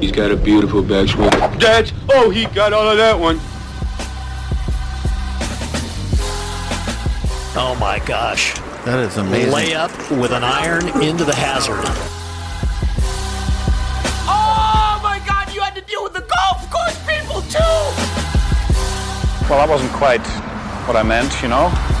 He's got a beautiful backswing. That's oh, he got all of that one. Oh my gosh. That is amazing. Layup with an iron into the hazard. Oh my god, you had to deal with the golf course people too! Well, that wasn't quite what I meant, you know.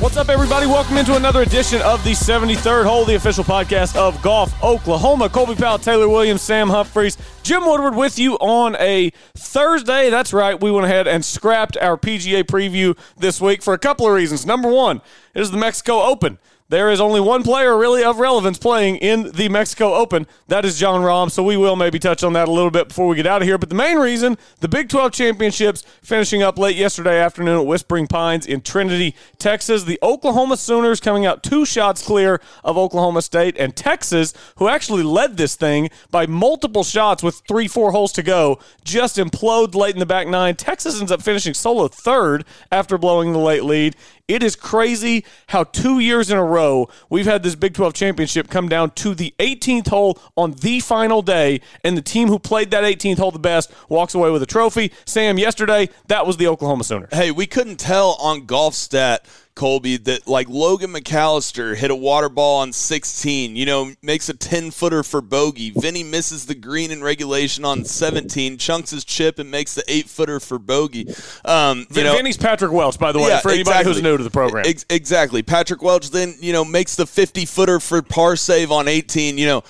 What's up, everybody? Welcome into another edition of the 73rd Hole, the official podcast of Golf Oklahoma. Colby Powell, Taylor Williams, Sam Humphreys, Jim Woodward with you on a Thursday. That's right. We went ahead and scrapped our PGA preview this week for a couple of reasons. Number one, it is the Mexico Open. There is only one player really of relevance playing in the Mexico Open. That is Jon Rahm. So we will maybe touch on that a little bit before we get out of here. But the main reason, the Big 12 championships finishing up late yesterday afternoon at Whispering Pines in Trinity, Texas. The Oklahoma Sooners coming out two shots clear of Oklahoma State and Texas, who actually led this thing by multiple shots with three, four holes to go, just implode late in the back nine. Texas ends up finishing solo third after blowing the late lead. It is crazy how two years in a row we've had this Big 12 championship come down to the 18th hole on the final day, and the team who played that 18th hole the best walks away with a trophy. Sam, yesterday, that was the Oklahoma Sooners. Hey, we couldn't tell on golf stat Colby, that like Logan McAllister hit a water ball on 16, you know, makes a 10 footer for bogey. Vinny misses the green in regulation on 17, chunks his chip and makes the eight footer for bogey. Um, you know, Vinny's Patrick Welch, by the way, yeah, for anybody exactly. who's new to the program. Ex- exactly. Patrick Welch then, you know, makes the 50 footer for par save on 18, you know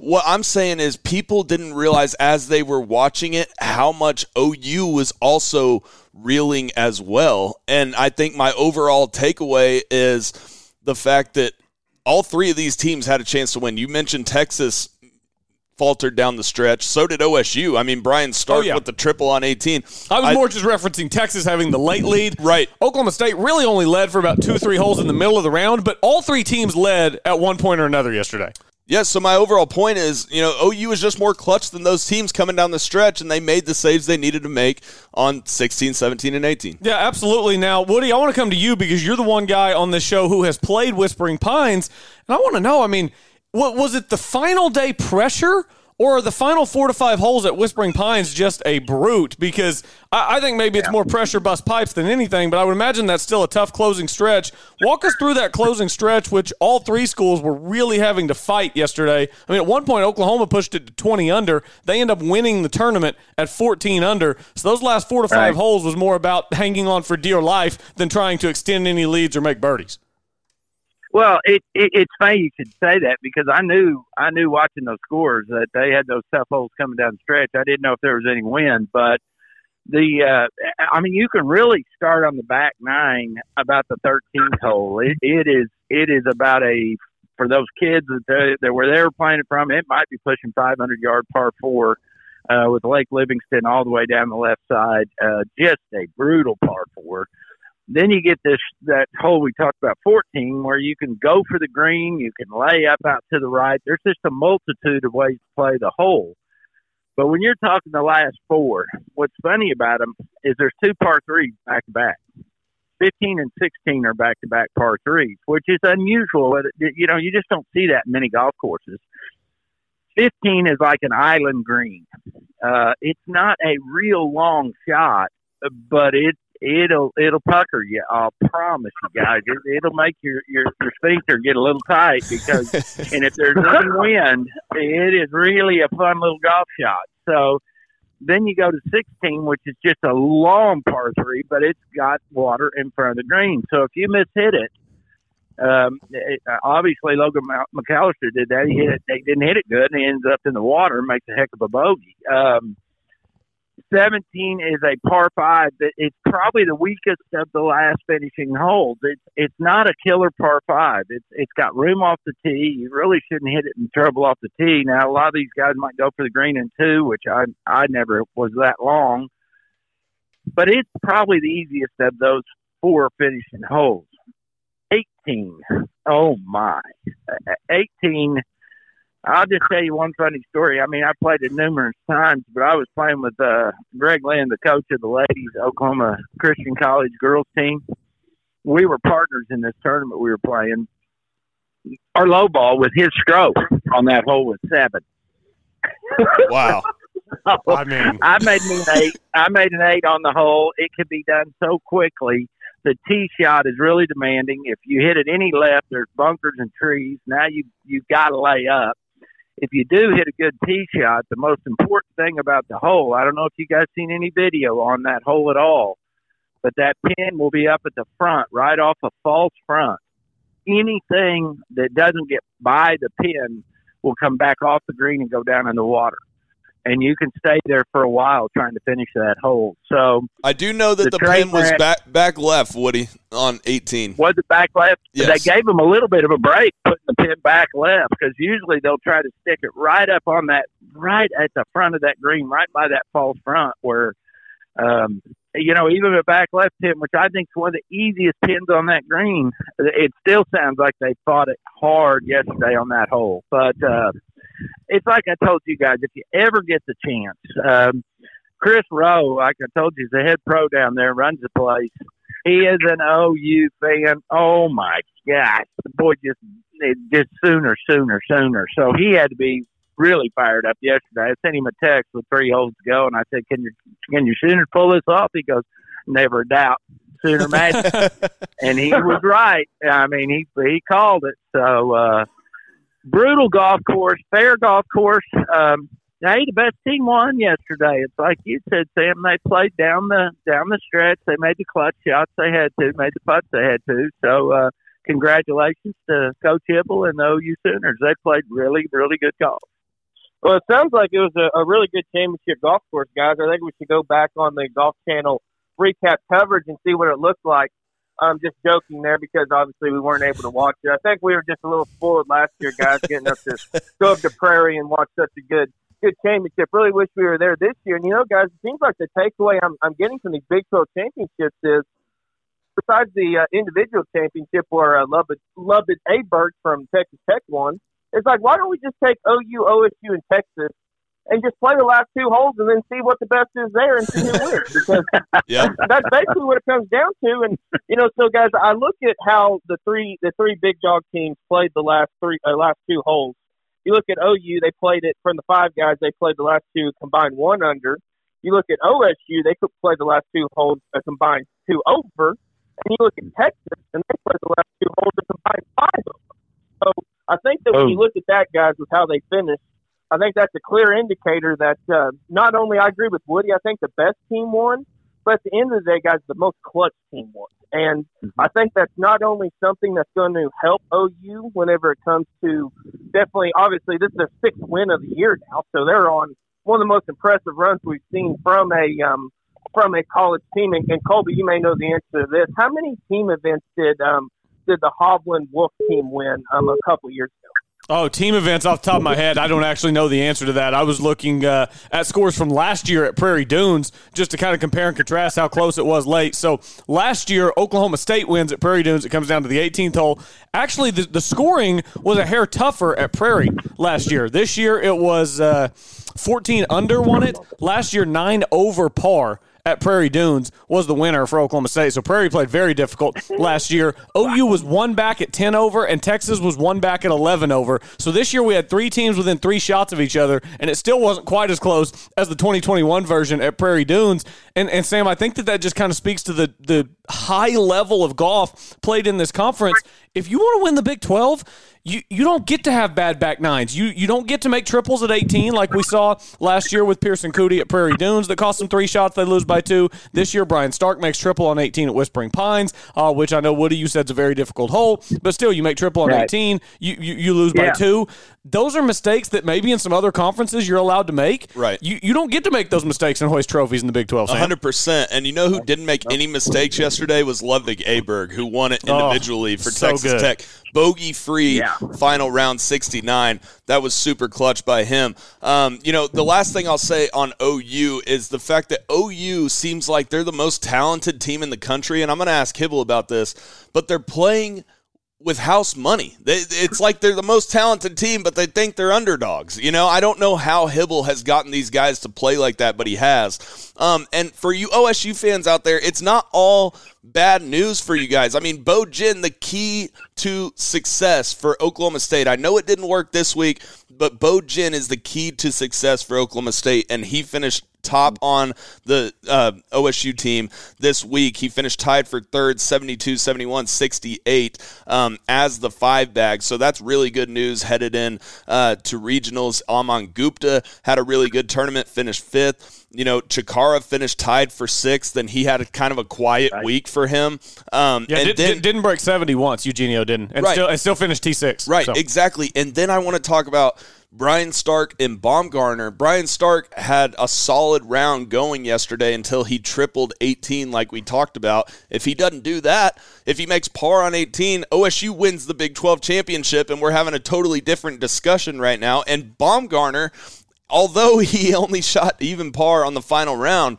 what I'm saying is people didn't realize as they were watching it how much OU was also reeling as well. And I think my overall takeaway is the fact that all three of these teams had a chance to win. You mentioned Texas faltered down the stretch. So did OSU. I mean, Brian oh, Stark oh, yeah. with the triple on 18. I was I, more just referencing Texas having the late lead. Right. Oklahoma State really only led for about two, three holes in the middle of the round, but all three teams led at one point or another yesterday. Yes, yeah, so my overall point is, you know, OU is just more clutch than those teams coming down the stretch, and they made the saves they needed to make on 16, 17, and 18. Yeah, absolutely. Now, Woody, I want to come to you because you're the one guy on this show who has played Whispering Pines, and I want to know, I mean, what was it the final day pressure – or are the final four to five holes at Whispering Pines just a brute? Because I, I think maybe it's more pressure bust pipes than anything, but I would imagine that's still a tough closing stretch. Walk us through that closing stretch, which all three schools were really having to fight yesterday. I mean, at one point, Oklahoma pushed it to 20 under. They end up winning the tournament at 14 under. So those last four to five right. holes was more about hanging on for dear life than trying to extend any leads or make birdies. Well, it, it it's funny you should say that because I knew I knew watching those scores that they had those tough holes coming down the stretch. I didn't know if there was any wind, but the uh, I mean you can really start on the back nine about the 13th hole. It, it is it is about a for those kids that they, where they were playing it from. It might be pushing 500 yard par four uh, with Lake Livingston all the way down the left side. Uh, just a brutal par four. Then you get this that hole we talked about, 14, where you can go for the green, you can lay up out to the right. There's just a multitude of ways to play the hole. But when you're talking the last four, what's funny about them is there's two par threes back to back. 15 and 16 are back to back par threes, which is unusual. You know, you just don't see that in many golf courses. 15 is like an island green. Uh, it's not a real long shot, but it it'll it'll pucker you. I promise you guys. It, it'll make your, your your sphincter get a little tight because, and if there's any wind, it is really a fun little golf shot. So then you go to 16, which is just a long par three, but it's got water in front of the green. So if you miss hit it, um, it, obviously Logan McAllister did that. He hit it, they didn't hit it good, and he ends up in the water and makes a heck of a bogey. Um, 17 is a par five it's probably the weakest of the last finishing holes. It's it's not a killer par five. It's it's got room off the tee. You really shouldn't hit it in trouble off the tee. Now a lot of these guys might go for the green in two, which I I never was that long. But it's probably the easiest of those four finishing holes. 18. Oh my. Uh, 18 I'll just tell you one funny story. I mean, I played it numerous times, but I was playing with uh, Greg Lynn, the coach of the ladies Oklahoma Christian College girls team. We were partners in this tournament we were playing. Our low ball with his stroke on that hole was seven. Wow. I mean, I made an eight. I made an eight on the hole. It could be done so quickly. The tee shot is really demanding. If you hit it any left, there's bunkers and trees. Now you you've got to lay up. If you do hit a good tee shot, the most important thing about the hole, I don't know if you guys seen any video on that hole at all, but that pin will be up at the front, right off a false front. Anything that doesn't get by the pin will come back off the green and go down in the water. And you can stay there for a while trying to finish that hole. So I do know that The the, pin was wreck- back back left, Woody, on 18. was it back left? Yes. They gave him a little bit of a break putting the pin back left because usually they'll try to stick it right up on that, right at the front of that green, right by that false front where, um, you know, even a back left pin, which I think is one of the easiest pins on that green, it still sounds like they fought it hard yesterday on that hole. But uh, it's like I told you guys, if you ever get the chance, um, Chris Rowe, like I told you, is the head pro down there, runs the place. He is an OU fan. Oh my gosh, the boy just just sooner, sooner, sooner. So he had to be really fired up yesterday. I sent him a text with three holes to go, and I said, "Can you can you Sooners pull this off?" He goes, "Never a doubt, Sooner magic," and he was right. I mean, he he called it. So uh, brutal golf course, fair golf course. Um, hey, the best team won yesterday. It's like you said, Sam. They played down the down the stretch. They made the clutch shots they had to, made the putts they had to. So, uh, congratulations to Coach Hybl and the OU Sooners. They played really, really good golf. Well, it sounds like it was a, a really good championship golf course, guys. I think we should go back on the Golf Channel recap coverage and see what it looked like. I'm just joking there because obviously we weren't able to watch it. I think we were just a little spoiled last year, guys, getting up to go up to Prairie and watch such a good good championship. Really wish we were there this year. And you know, guys, it seems like the takeaway I'm I'm getting from these Big 12 championships is besides the uh, individual championship where uh, Lubbock Lubbock Aberg from Texas Tech won, it's like why don't we just take OU, OSU, and Texas and just play the last two holes and then see what the best is there and see who wins because Yeah. that's basically what it comes down to. And you know, so guys, I look at how the three the three big dog teams played the last three uh, last two holes. You look at OU, they played it from the five guys. They played the last two combined one under. You look at OSU, they could play the last two holes a combined two over. And you look at Texas, and they played the last two holes a combined five over. So I think that when you look at that, guys, with how they finished, I think that's a clear indicator that uh, not only I agree with Woody, I think the best team won, but at the end of the day, guys, the most clutch team won. And I think that's not only something that's going to help OU whenever it comes to definitely, obviously, this is their sixth win of the year now, so they're on one of the most impressive runs we've seen from a um, from a college team. And, and Colby, you may know the answer to this. How many team events did um, did the Hovland Wolff team win um, a couple years ago? Oh, team events off the top of my head. I don't actually know the answer to that. I was looking uh, at scores from last year at Prairie Dunes just to kind of compare and contrast how close it was late. So last year, Oklahoma State wins at Prairie Dunes. It comes down to the 18th hole. Actually, the, the scoring was a hair tougher at Prairie last year. This year, it was uh, 14 under won it. Last year, nine over par at Prairie Dunes was the winner for Oklahoma State. So Prairie played very difficult last year. OU was one back at 10 over, and Texas was one back at 11 over. So this year we had three teams within three shots of each other, and it still wasn't quite as close as the 2021 version at Prairie Dunes. And, and Sam, I think that that just kind of speaks to the, the high level of golf played in this conference. If you want to win the Big 12, you, you don't get to have bad back nines. You you don't get to make triples at 18 like we saw last year with Pearson Coody at Prairie Dunes that cost them three shots. They lose by two. This year, Brian Stark makes triple on 18 at Whispering Pines, uh, which I know Woody you said is a very difficult hole, but still you make triple on Right. 18. You, you you lose by two. Those are mistakes that maybe in some other conferences you're allowed to make. Right. You you don't get to make those mistakes and hoist trophies in the Big 12. Sam. hundred percent. And you know who didn't make any mistakes yesterday was Ludvig Aberg, who won it Oh, individually for so Texas good. Tech. Bogey free Yeah. final round sixty nine. That was super clutch by him. Um, you know, the last thing I'll say on OU is the fact that OU seems like they're the most talented team in the country, and I'm going to ask Hybl about this, but they're playing with house money. It's like they're the most talented team, but they think they're underdogs. You know, I don't know how Hybl has gotten these guys to play like that, but he has. Um, and for you OSU fans out there, it's not all bad news for you guys. I mean, Bo Jin, the key to success for Oklahoma State. I know it didn't work this week. But Bo Jin is the key to success for Oklahoma State, and he finished top on the uh, OSU team this week. He finished tied for third, 72, 71, 68 um, as the five bag. So that's really good news headed in uh, to regionals. Aman Gupta had a really good tournament, finished fifth. You know, Chacarra finished tied for sixth, and he had a kind of a quiet week for him. Um, Yeah, and did, then, did, not break 70 once. Eugenio didn't. And, Right. still, and still finished T6. Right, So- exactly. And then I want to talk about Brian Stark and Baumgartner. Brian Stark had a solid round going yesterday until he tripled 18, like we talked about. If he doesn't do that, if he makes par on 18, OSU wins the Big 12 championship, and we're having a totally different discussion right now. And Baumgartner, although he only shot even par on the final round,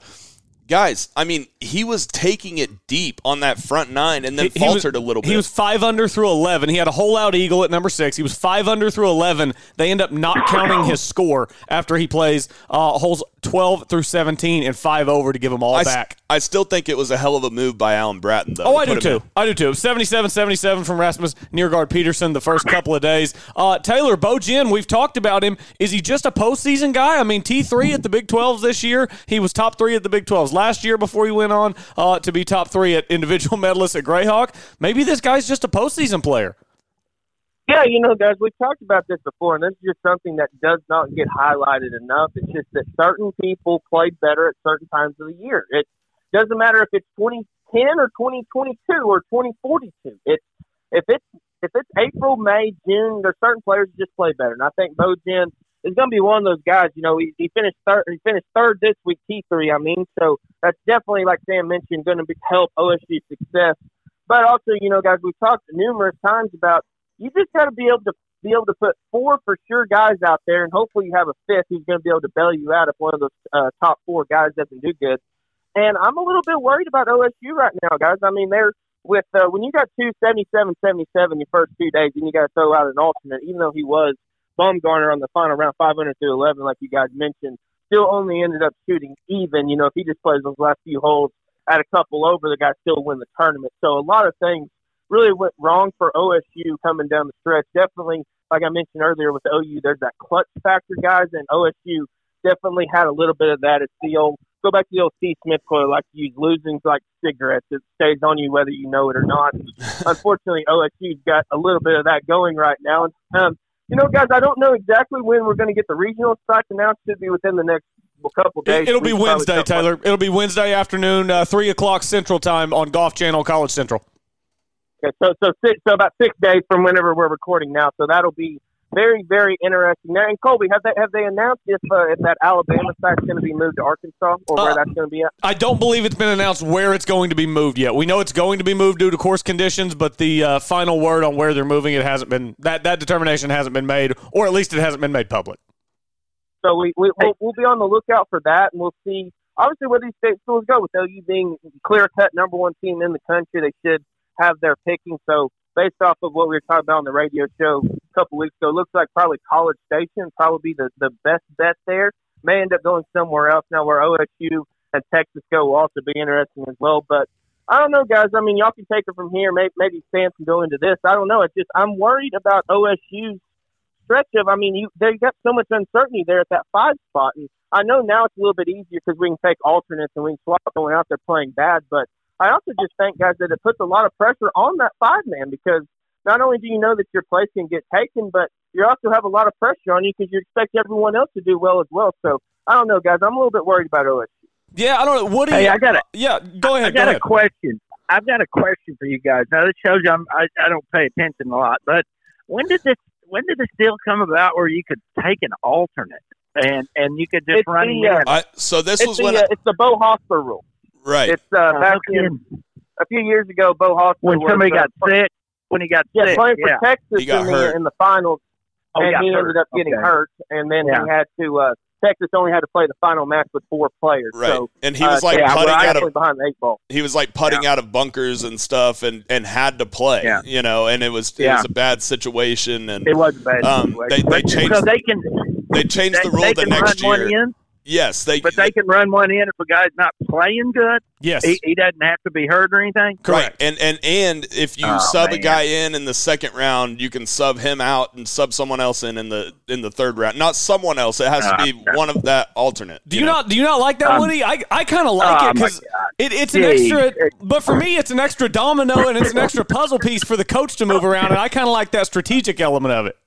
guys, I mean, he was taking it deep on that front nine and then He- he was- faltered a little bit. He was five under through 11. He had a hole out eagle at number six. He was five under through 11. They end up not counting his score after he plays uh, holes 12 through 17 and five over to give them all I, s- back. I still think it was a hell of a move by Alan Bratton, though. Oh, I do too. I do too. 77 77 from Rasmus Neergaard-Petersen the first couple of days. Uh, Taylor, Bo Jin, we've talked about him. Is he just a postseason guy? I mean, T3 at the Big 12s this year. He was top three at the Big 12s last year before he went on uh, to be top three at individual medalists at Grayhawk. Maybe this guy's just a postseason player. Yeah, you know, guys, we've talked about this before, and this is just something that does not get highlighted enough. It's just that certain people play better at certain times of the year. It doesn't matter if it's 2010 or 2022 or 2042. It's if it's if it's April, May, June, there's certain players who just play better, and I think Bo is going to be one of those guys. You know, he, he finished third. He finished third this week, T three. I mean, so that's definitely, like Sam mentioned, going to be help OSU success. But also, you know, guys, we've talked numerous times about you just got to be able to be able to put four for sure guys out there, and hopefully you have a fifth who's going to be able to bail you out if one of those uh, top four guys doesn't do good. And I'm a little bit worried about OSU right now, guys. I mean, they're with uh, when you got two seventy seven seventy seven your first two days, and you got to throw out an alternate, even though he was Baumgartner on the final round, five hundred through eleven, like you guys mentioned, still only ended up shooting even. You know, if he just plays those last few holes at a couple over, the guy still win the tournament. So a lot of things really went wrong for OSU coming down the stretch. Definitely, like I mentioned earlier with OU, there's that clutch factor, guys, and OSU definitely had a little bit of that. It's the old go back to the old Steve Smith quote, like to use losing's like cigarettes. It stays on you whether you know it or not. Unfortunately, OSU's got a little bit of that going right now. And, um, you know, guys, I don't know exactly when we're going to get the regional sites announced. Should be within the next couple days. It'll be We Wednesday, Taylor. It'll be Wednesday afternoon, uh, 3 o'clock Central Time on Golf Channel, College Central. Okay, so so six, so about six days from whenever we're recording now. So that'll be very very interesting. Now, and Colby, have they have they announced if uh, if that Alabama site's going to be moved to Arkansas or where Uh, that's going to be at? I don't believe it's been announced where it's going to be moved yet. We know it's going to be moved due to course conditions, but the uh, final word on where they're moving it hasn't been that that determination hasn't been made, or at least it hasn't been made public. So we, we we'll, we'll be on the lookout for that, and we'll see obviously where these state schools go. With OU being clear cut number one team in the country, they should have their picking. So based off of what we were talking about on the radio show couple weeks ago, looks like probably College Station probably the the best bet there. May end up going somewhere else now, where OSU and Texas go will also be interesting as well. But I don't know, guys. I mean, y'all can take it from here. Maybe, maybe Sam can go into this. I don't know. It's just I'm worried about OSU's stretch of. I mean, you they got so much uncertainty there at that five spot, and I know now it's a little bit easier because we can take alternates and we can swap going out there playing bad. But I also just think, guys, that it puts a lot of pressure on that five man because not only do you know that your place can get taken, but you also have a lot of pressure on you because you expect everyone else to do well as well. So I don't know, guys. I'm a little bit worried about OSU. Yeah, I don't know. What do Hey, you? I got a, yeah, go ahead. I got go a ahead. question. I've got a question for you guys. Now this shows you I'm, I I don't pay attention a lot, but when did this when did this deal come about where you could take an alternate and and you could just It's run the, uh, in? I, so this It's was the when, uh, it's the Beau Hossler rule. right? It's uh, Uh, back okay. in a few years ago. Beau Hossler when was, somebody uh, got sick, when he got Yeah, sick, playing for yeah. Texas He got in the in the finals, Oh, and got he ended up getting Okay. hurt, and then Yeah. he had to. Uh, Texas only had to play the final match with four players. Right, So, and he was uh, like yeah, putting out of behind the eight ball. he was like putting out of bunkers and stuff, and and had to play. Yeah. You know, and it was it Yeah. was a bad situation, and It was a bad Um, they- they changed- so they can they changed they, the rule they the next run year. One in. Yes, they. But they can run one in if a guy's not playing good. Yes. He, he doesn't have to be hurt or anything. Correct. Right. And and and if you Oh, sub a guy in in the second round, you can sub him out and sub someone else in in the in the third round. Not someone else. It has to be Ah, one of that alternate. Do you know? not do you not like that, Um, Woody? I, I kind of like oh, it because it, it's an Gee. extra. But for me, it's an extra domino and it's an extra puzzle piece for the coach to move around, and I kind of like that strategic element of it.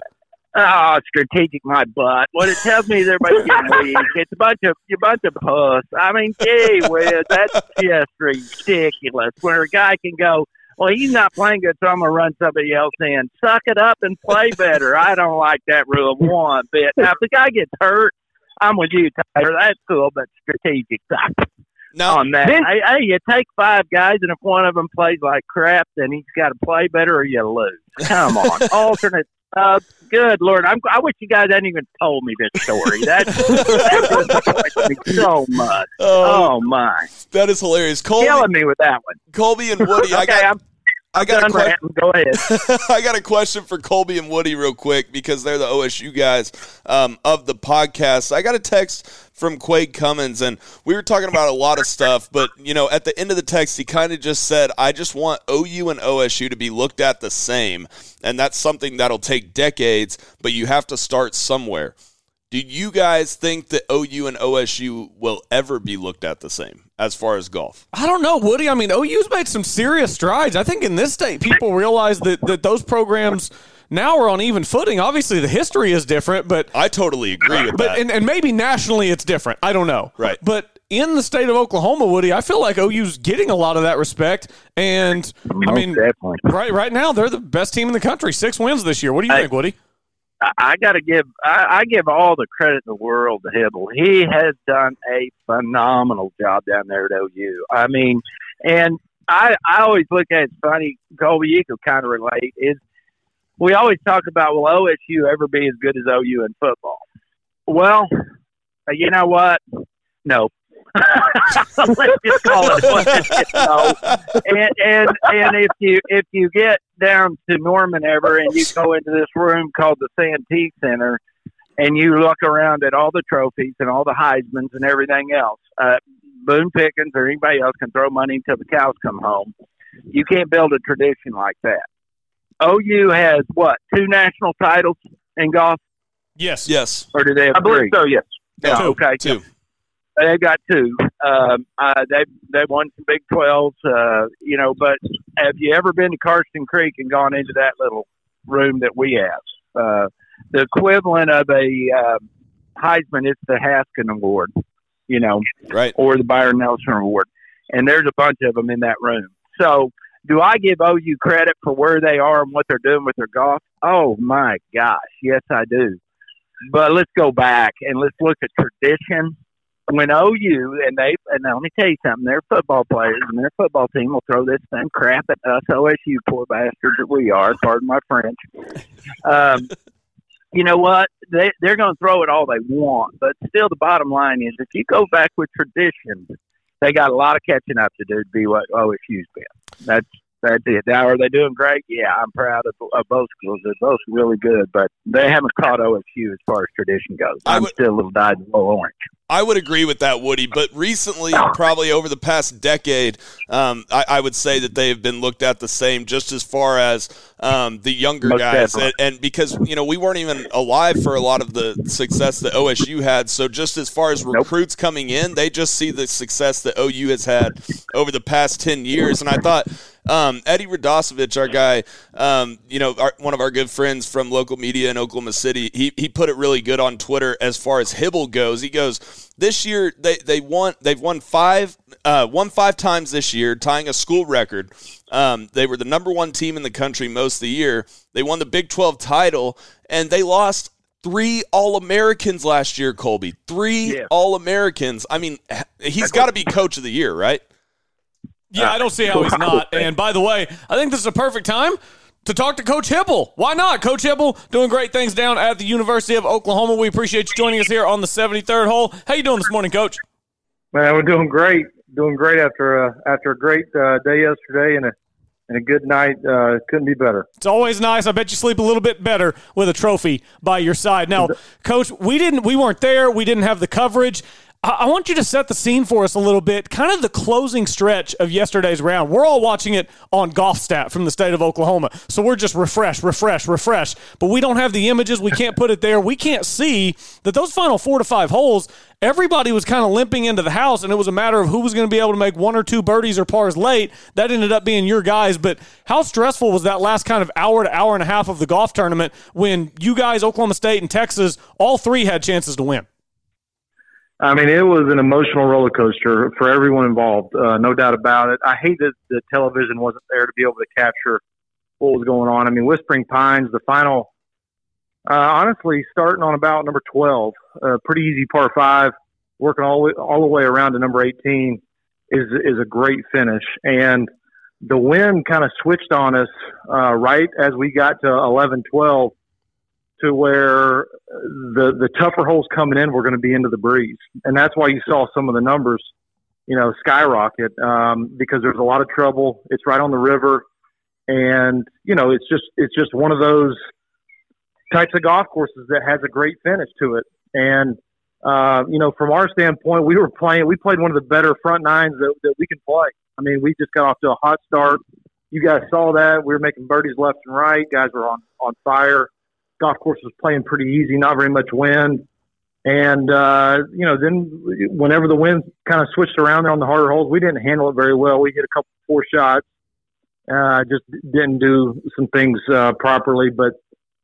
Oh, strategic my butt. What it tells me is everybody's getting weak. It's a bunch of you bunch of puss. I mean, gee whiz, that's just ridiculous. Where a guy can go, well, he's not playing good, so I'm gonna run somebody else in. Suck it up and play better. I don't like that rule one bit. Now, if the guy gets hurt, I'm with you, Tyler. That's cool, but strategic Now, on that. Hey, hey, you take five guys, and if one of them plays like crap, then he's got to play better, or you lose. Come on, alternate. Uh, good lord, I'm, I wish you guys hadn't even told me this story. That that me so much. oh, Oh my, that is hilarious. Colby, killing me with that one. Colby and Woody. I Okay, got I'm I got a question. Go ahead. I got a question for Colby and Woody real quick because they're the OSU guys um, of the podcast. I got a text from Quade Cummins, and we were talking about a lot of stuff. But you know, at the end of the text, he kind of just said, "I just want OU and OSU to be looked at the same, and that's something that'll take decades, but you have to start somewhere." Do you guys think that OU and OSU will ever be looked at the same as far as golf? I don't know, Woody. I mean, OU's made some serious strides. I think in this state, people realize that, that those programs now are on even footing. Obviously, the history is different, but I totally agree with but that. and, and maybe nationally it's different. I don't know. Right. But in the state of Oklahoma, Woody, I feel like OU's getting a lot of that respect. And I mean, definitely. right right now they're the best team in the country. Six wins this year. What do you Hey. think, Woody? I, got to give I, I give all the credit in the world to Hybl. He has done a phenomenal job down there at OU. I mean, and I I always look at it's funny. Colby, you could kind of relate. Is we always talk about will OSU ever be as good as OU in football? Well, uh, you know what? No. Let's just call it what it is. no. And and and if you if you get down to Norman ever and you go into this room called the Santee Center and you look around at all the trophies and all the Heisman's and everything else, uh, Boone Pickens or anybody else can throw money until the cows come home. You can't build a tradition like that. OU has what two national titles in golf, Yes. yes, or do they have I believe three? so. Yes. Yeah, Two. okay. two. They've got two. Um, uh, they they won some Big Twelves, uh, you know. But have you ever been to Karsten Creek and gone into that little room that we have? Uh, the equivalent of a uh, Heisman is the Haskin Award, you know, Right. or the Byron Nelson Award, and there's a bunch of them in that room. So, do I give OU credit for where they are and what they're doing with their golf? Oh my gosh, yes, I do. But let's go back and let's look at tradition. When OU and they and let me tell you something, their football players and their football team will throw this same crap at us OSU poor bastards that we are. Pardon my French. Um, you know what? They they're going to throw it all they want, but still, the bottom line is, if you go back with tradition, they got a lot of catching up to do to be what OSU's been. That's that's it. Now, are they doing great? Yeah, I'm proud of, of both schools. They're both really good, but they haven't caught OSU as far as tradition goes. I'm would- still a little dyed in the orange. I would agree with that, Woody. But recently, probably over the past decade, um, I, I would say that they have been looked at the same, just as far as um, the younger Most guys, and, and because you know we weren't even alive for a lot of the success that OSU had. So just as far as recruits coming in, they just see the success that OU has had over the past ten years. And I thought um, Eddie Radosevich, our guy, um, you know, our, one of our good friends from local media in Oklahoma City, he, he put it really good on Twitter as far as Hybl goes. He goes, this year they they won they've won five uh, won five times this year, tying a school record. Um, they were the number one team in the country most of the year. They won the Big Twelve title, and they lost three All Americans last year. Colby, three Yeah. All Americans. I mean, he's got to be Coach of the Year, right? Yeah, I don't see how he's not. And by the way, I think this is a perfect time to talk to Coach Hybl. Why not? Coach Hybl doing great things down at the University of Oklahoma. We appreciate you joining us here on the 73rd hole. How you doing this morning, Coach? Man, we're doing great. Doing great after a after a great uh, day yesterday and a and a good night. Uh, couldn't be better. It's always nice. I bet you sleep a little bit better with a trophy by your side. Now, Coach, we didn't, we weren't there. We didn't have the coverage. I, want you to set the scene for us a little bit, kind of the closing stretch of yesterday's round. We're all watching it on Golf Stat from the state of Oklahoma. So we're just refresh, refresh, refresh. But we don't have the images. We can't put it there. We can't see that those final four to five holes, everybody was kind of limping into the house, and it was a matter of who was going to be able to make one or two birdies or pars late. That ended up being your guys. But how stressful was that last kind of hour to hour and a half of the golf tournament when you guys, Oklahoma State and Texas, all three had chances to win? I mean, it was an emotional roller coaster for everyone involved, uh, no doubt about it. I hate that the television wasn't there to be able to capture what was going on. I mean, Whispering Pines, the final, uh, honestly, starting on about number 12, uh, pretty easy par five, working all, all the way around to number 18 is, is a great finish. And the wind kind of switched on us uh, right as we got to 11, 12 to where the the tougher holes coming in were going to be into the breeze, and that's why you saw some of the numbers, you know, skyrocket um, because there's a lot of trouble. It's right on the river, and you know, it's just it's just one of those types of golf courses that has a great finish to it. And uh, you know, from our standpoint, we were playing. We played one of the better front nines that, that we can play. I mean, we just got off to a hot start. You guys saw that. We were making birdies left and right. Guys were on on fire golf course was playing pretty easy, not very much wind. And, uh, you know, then whenever the wind kind of switched around there on the harder holes, we didn't handle it very well. We hit a couple four shots, uh, just didn't do some things uh, properly. But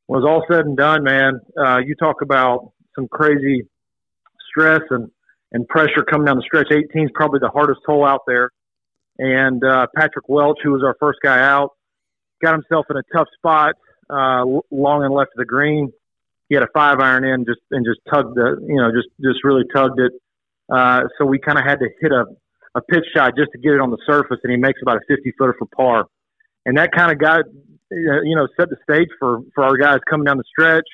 when it was all said and done, man, uh, you talk about some crazy stress and, and pressure coming down the stretch. 18 is probably the hardest hole out there. And uh, Patrick Welch, who was our first guy out, got himself in a tough spot uh, long and left of the green. He had a five iron in just and just tugged the you know just just really tugged it. Uh, so we kind of had to hit a a pitch shot just to get it on the surface, and he makes about a 50 footer for par. And that kind of got you know set the stage for for our guys coming down the stretch.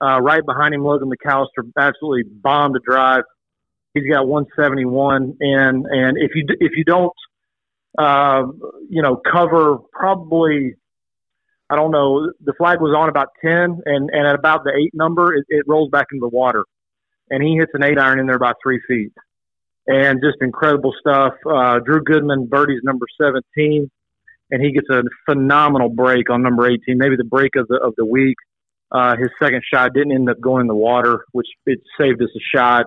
Uh, right behind him, Logan McAllister absolutely bombed a drive. He's got 171, and and if you if you don't, uh, you know, cover probably I don't know. The flag was on about ten, and and at about the eight number, it, it rolls back into the water, and he hits an eight iron in there about three feet, and just incredible stuff. Uh, Drew Goodman birdies number seventeen, and he gets a phenomenal break on number eighteen, maybe the break of the of the week. Uh, his second shot didn't end up going in the water, which it saved us a shot.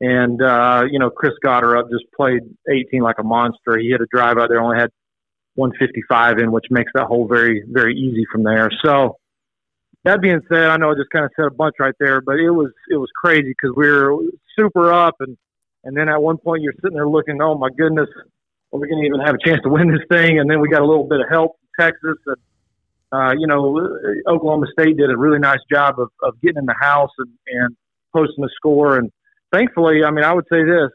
And uh, you know, Chris Gotterup just played 18 like a monster. He hit a drive out there, only had 155 in, which makes that hole very, very easy from there. So that being said, I know I just kind of said a bunch right there, but it was it was crazy because we were super up, and and then at one point you're sitting there looking, oh my goodness, are we going to even have a chance to win this thing? And then we got a little bit of help from Texas, and uh, you know Oklahoma State did a really nice job of, of getting in the house and, and posting a score, and thankfully, I mean, I would say this: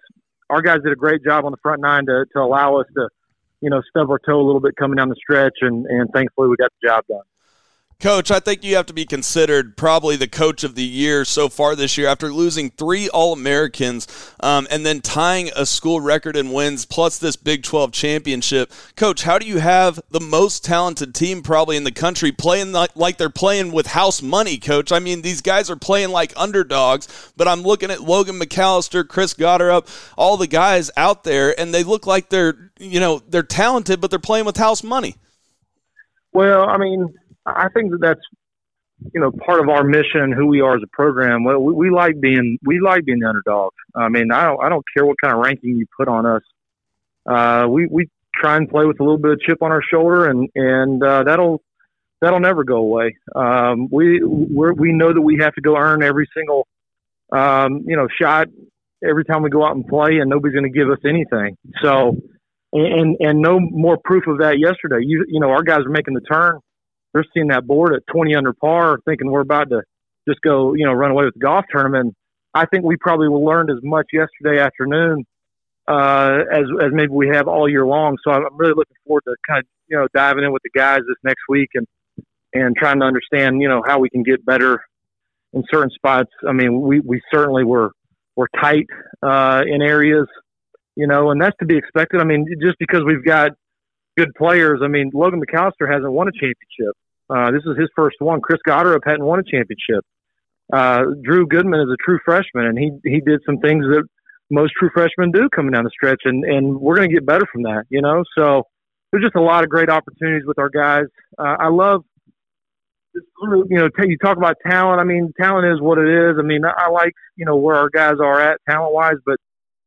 our guys did a great job on the front nine to to allow us to you know, stub our toe a little bit coming down the stretch, and, and thankfully we got the job done. Coach, I think you have to be considered probably the coach of the year so far this year after losing three All Americans um, and then tying a school record in wins plus this Big 12 championship. Coach, how do you have the most talented team probably in the country playing like, like they're playing with house money, Coach? I mean, these guys are playing like underdogs, but I'm looking at Logan McAllister, Chris Gotterup, all the guys out there, and they look like they're, you know, they're talented, but they're playing with house money. Well, I mean, I think that that's you know part of our mission, who we are as a program. Well, we, we like being we like being the underdog. I mean, I don't I don't care what kind of ranking you put on us. Uh, we we try and play with a little bit of chip on our shoulder, and and uh, that'll that'll never go away. Um, we we we know that we have to go earn every single um, you know shot every time we go out and play, and nobody's going to give us anything. So, and and no more proof of that yesterday. You you know our guys are making the turn they're seeing that board at 20 under par, thinking we're about to just go, you know, run away with the golf tournament. I think we probably learned as much yesterday afternoon uh, as as maybe we have all year long. So I'm really looking forward to kind of you know diving in with the guys this next week and and trying to understand you know how we can get better in certain spots. I mean, we we certainly were were tight uh, in areas, you know, and that's to be expected. I mean, just because we've got good players. I mean, Logan McAllister hasn't won a championship. Uh, this is his first one. Chris Gotterup hadn't won a championship. Uh, Drew Goodman is a true freshman, and he he did some things that most true freshmen do coming down the stretch, and and we're going to get better from that, you know. So there's just a lot of great opportunities with our guys. Uh, I love this group. You know, t- you talk about talent. I mean, talent is what it is. I mean, I like you know where our guys are at talent wise, but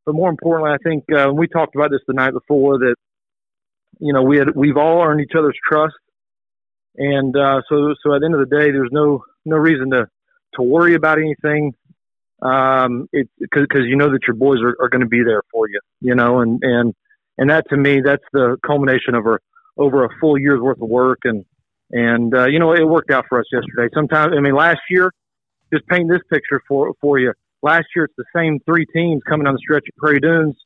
but more importantly, I think uh, we talked about this the night before that you know we had we've all earned each other's trust, and uh, so so at the end of the day, there's no no reason to to worry about anything. Um, because you know that your boys are, are going to be there for you, you know, and and and that to me, that's the culmination of our over a full year's worth of work, and and uh, you know it worked out for us yesterday. Sometimes, I mean, last year, just paint this picture for for you. Last year, it's the same three teams coming on the stretch at Prairie Dunes,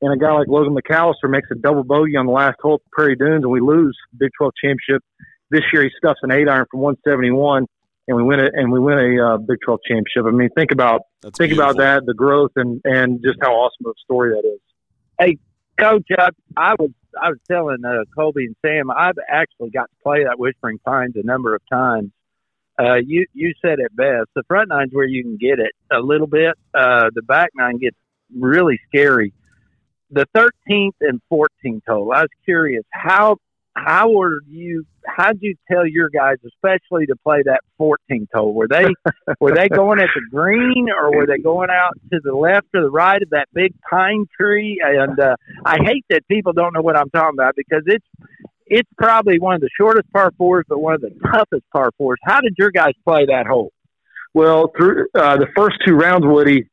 and a guy like Logan McAllister makes a double bogey on the last hole at Prairie Dunes, and we lose Big 12 championship. This year, he stuffs an eight iron from 171 and we win it and we win a uh, Big 12 championship. I mean, think about That's think beautiful. about that, the growth and and just how awesome of a story that is. Hey, Coach, I, I was I was telling uh, Colby and Sam, I've actually got to play that Whispering Pines a number of times. Uh, you you said it best. The front nine's where you can get it a little bit. Uh, the back nine gets really scary. The 13th and 14th hole. I was curious how how were you? How'd you tell your guys, especially to play that 14th hole? Were they were they going at the green, or were they going out to the left or the right of that big pine tree? And uh, I hate that people don't know what I'm talking about because it's it's probably one of the shortest par fours, but one of the toughest par fours. How did your guys play that hole? Well, through uh, the first two rounds, Woody,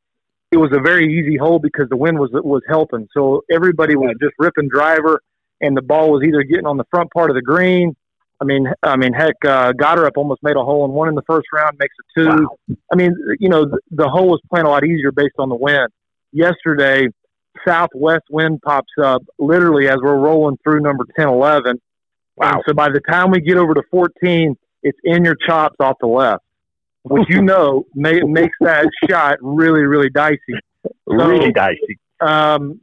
it was a very easy hole because the wind was was helping. So everybody was just ripping driver, and the ball was either getting on the front part of the green. I mean, I mean, heck, uh, Goddard almost made a hole in one in the first round, makes a two. I mean, you know, the, the hole was playing a lot easier based on the wind. Yesterday, southwest wind pops up literally as we're rolling through number 10, 11. Wow. so by the time we get over to 14, it's in your chops off the left, which you know may, makes that shot really, really dicey. really dicey. Um,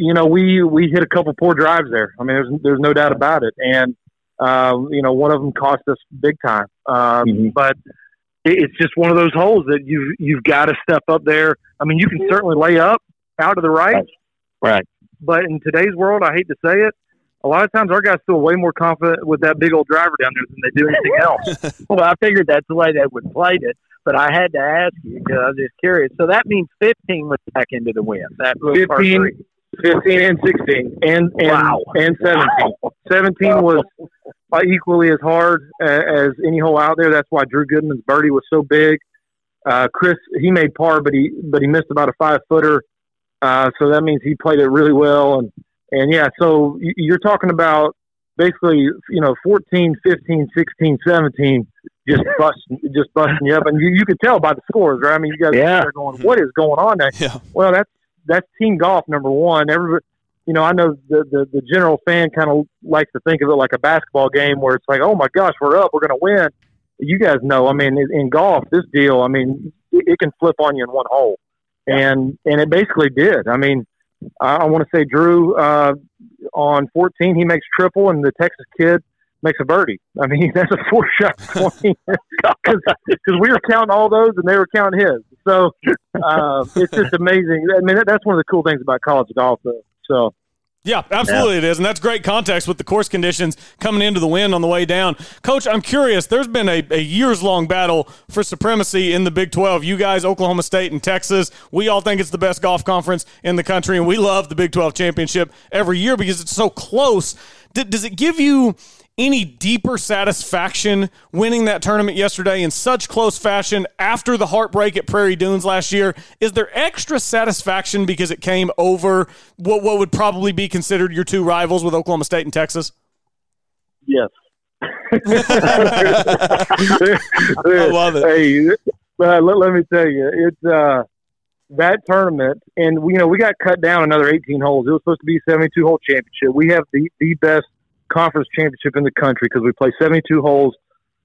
you know, we we hit a couple poor drives there. I mean, there's there's no doubt about it, and um, you know, one of them cost us big time. Um, But it, it's just one of those holes that you you've got to step up there. I mean, you can certainly lay up out to the right, Right. but in today's world, I hate to say it, a lot of times our guys feel way more confident with that big old driver down there than they do anything else. Well, I figured that's the way they would play it, but I had to ask you because I was just curious. So that means 15 was back into the wind. That little par 15, three. 15 and 16 and and, Wow. and 17 17 was uh, equally as hard uh, as any hole out there. That's why drew goodman's birdie was so big. Uh, chris he made par but he but he missed about a five footer uh, so that means he played it really well. And and yeah so you're talking about basically you know 14 15 16 17 just busting just busting you up. And you, you could tell by the scores right? I mean you guys Yeah. are going what is going on there? Yeah. well, that's that's team golf number one. Every you know, I know the the, the general fan kind of likes to think of it like a basketball game where it's like, oh my gosh, we're up, we're going to win. You guys know, I mean, in, in golf, this deal, I mean, it, it can flip on you in one hole, and and it basically did. I mean, I, I want to say Drew uh, on 14, he makes triple, and the Texas kid makes a birdie. I mean, that's a four shot swing because we were counting all those and they were counting his. So uh, it's just amazing. I mean, that, that's one of the cool things about college golf, though. So Yeah, absolutely it is. And that's great context with the course conditions coming into the wind on the way down. Coach, I'm curious. There's been a, a years long battle for supremacy in the Big 12. You guys, Oklahoma State and Texas, we all think it's the best golf conference in the country, and we love the Big 12 championship every year because it's so close. D- does it give you any deeper satisfaction winning that tournament yesterday in such close fashion after the heartbreak at Prairie Dunes last year? Is there extra satisfaction because it came over what what would probably be considered your two rivals with Oklahoma State and Texas? yes. I love it. Hey, uh, let, let me tell you, it's uh, that tournament, and we, you know we got cut down another 18 holes. It was supposed to be a 72 hole championship. We have the the best conference championship in the country because we play 72 holes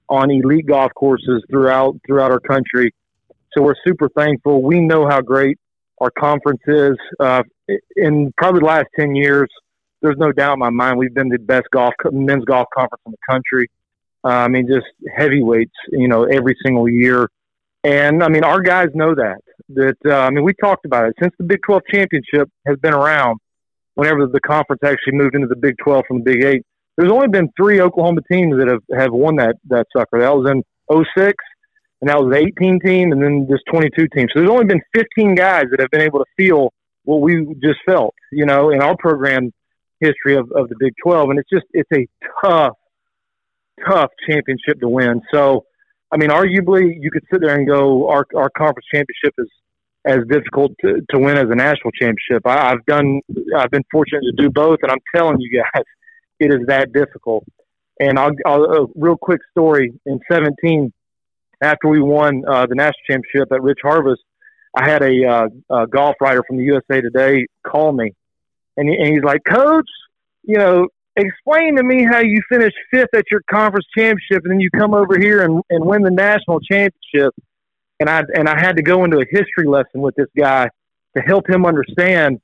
on elite golf courses throughout throughout our country. So we're super thankful. We know how great our conference is. Uh, in probably the last 10 years, there's no doubt in my mind we've been the best golf men's golf conference in the country. Uh, I mean, just heavyweights, you know, every single year. And I mean, our guys know that. that uh, I mean we talked about it since the Big 12 championship has been around. Whenever the conference actually moved into the Big 12 from the Big Eight, there's only been three Oklahoma teams that have, have won that that sucker. That was in 06, and that was the 18 team, and then this 22 team. So there's only been 15 guys that have been able to feel what we just felt, you know, in our program history of, of the Big 12, and it's just it's a tough, tough championship to win. So, I mean, arguably you could sit there and go, our our conference championship is as difficult to, to win as a national championship. I, I've done, I've been fortunate to do both, and I'm telling you guys, it is that difficult. And I'll, I'll a real quick story in 17, after we won uh, the national championship at Rich Harvest, I had a, uh, a golf writer from the USA Today call me, and, he, and he's like, "Coach, you know, explain to me how you finished fifth at your conference championship, and then you come over here and, and win the national championship." And I and I had to go into a history lesson with this guy to help him understand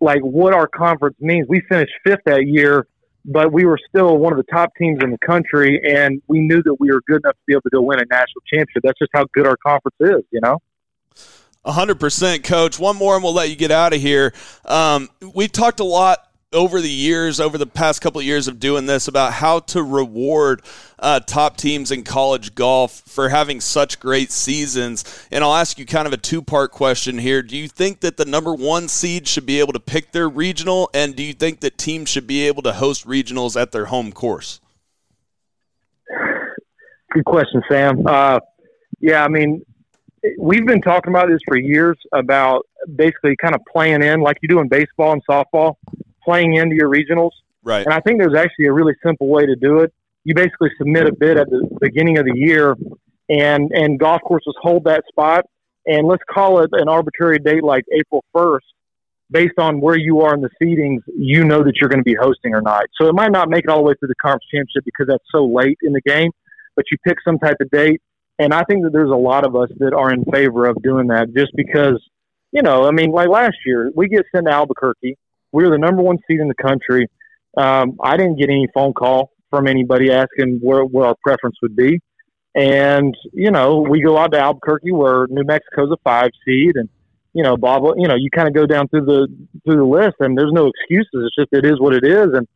like what our conference means. We finished fifth that year, but we were still one of the top teams in the country, and we knew that we were good enough to be able to go win a national championship. That's just how good our conference is, you know. 100% coach one more and we'll let you get out of here um, we've talked a lot over the years over the past couple of years of doing this about how to reward uh, top teams in college golf for having such great seasons. And i'll ask you kind of a two part question here. Do you think that the number one seed should be able to pick their regional? And do you think that teams should be able to host regionals at their home course? Good question sam. Uh, yeah i mean we've been talking about this for years about basically kind of playing in like you do in baseball and softball, playing into your regionals. Right. And I think there's actually a really simple way to do it. You basically submit a bid at the beginning of the year, and and golf courses hold that spot. And let's call it an arbitrary date like April 1st. Based on where you are in the seedings, you know that you're going to be hosting or not. So it might not make it all the way through the conference championship because that's so late in the game, but you pick some type of date and I think that there's a lot of us that are in favor of doing that just because, you know, I mean, like last year, we get sent to Albuquerque. We were the number one seed in the country. Um, I didn't get any phone call from anybody asking where, where our preference would be. And, you know, we go out to Albuquerque where New Mexico's a five seed and, you know, blah, blah, you know, you kind of go down through the, through the list and there's no excuses. It's just, it is what it is. And,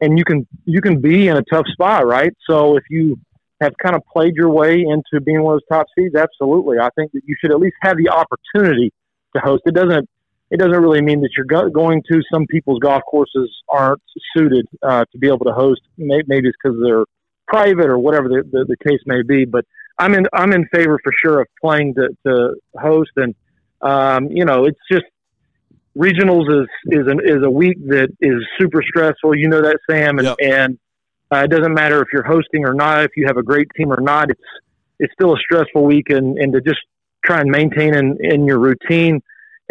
and you can, you can be in a tough spot, right? So if you, have kind of played your way into being one of those top seeds, absolutely. I think that you should at least have the opportunity to host. It doesn't it doesn't really mean that you're go- going to some people's golf courses aren't suited uh, to be able to host. Maybe, maybe it's because they're private or whatever the, the, the, case may be. But I'm in I'm in favor for sure of playing to, to host, and um, you know it's just regionals is is an, is a week that is super stressful. You know that Sam, and, Yep. and uh, it doesn't matter if you're hosting or not, if you have a great team or not. It's it's still a stressful week, and, and to just try and maintain in, in your routine